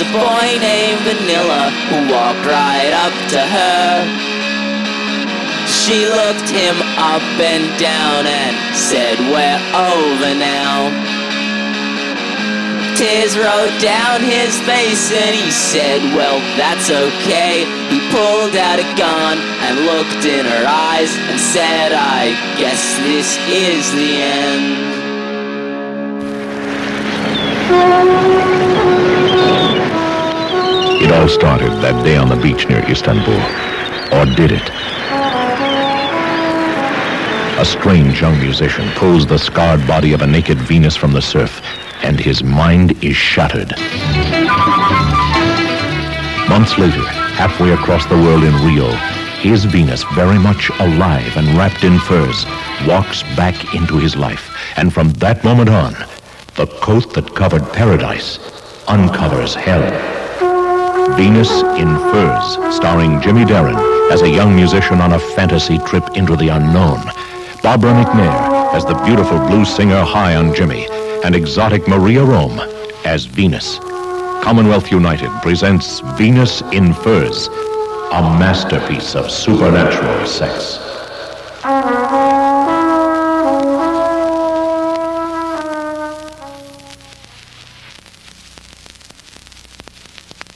A boy named Vanilla who walked right up to her. She looked him up and down and said, We're over now. Tears rolled down his face and he said, Well, that's okay. He pulled out a gun and looked in her eyes and said, I guess this is the end. All started that day on the beach near Istanbul. Or did it? A strange young musician pulls the scarred body of a naked Venus from the surf, and his mind is shattered. Months later, halfway across the world in Rio, his Venus, very much alive and wrapped in furs, walks back into his life. And from that moment on, the coat that covered paradise uncovers hell. Venus in Furs, starring Jimmy Darren as a young musician on a fantasy trip into the unknown. Barbara McNair as the beautiful blues singer High on Jimmy, and exotic Maria Rohm as Venus. Commonwealth United presents Venus in Furs, a masterpiece of supernatural sex.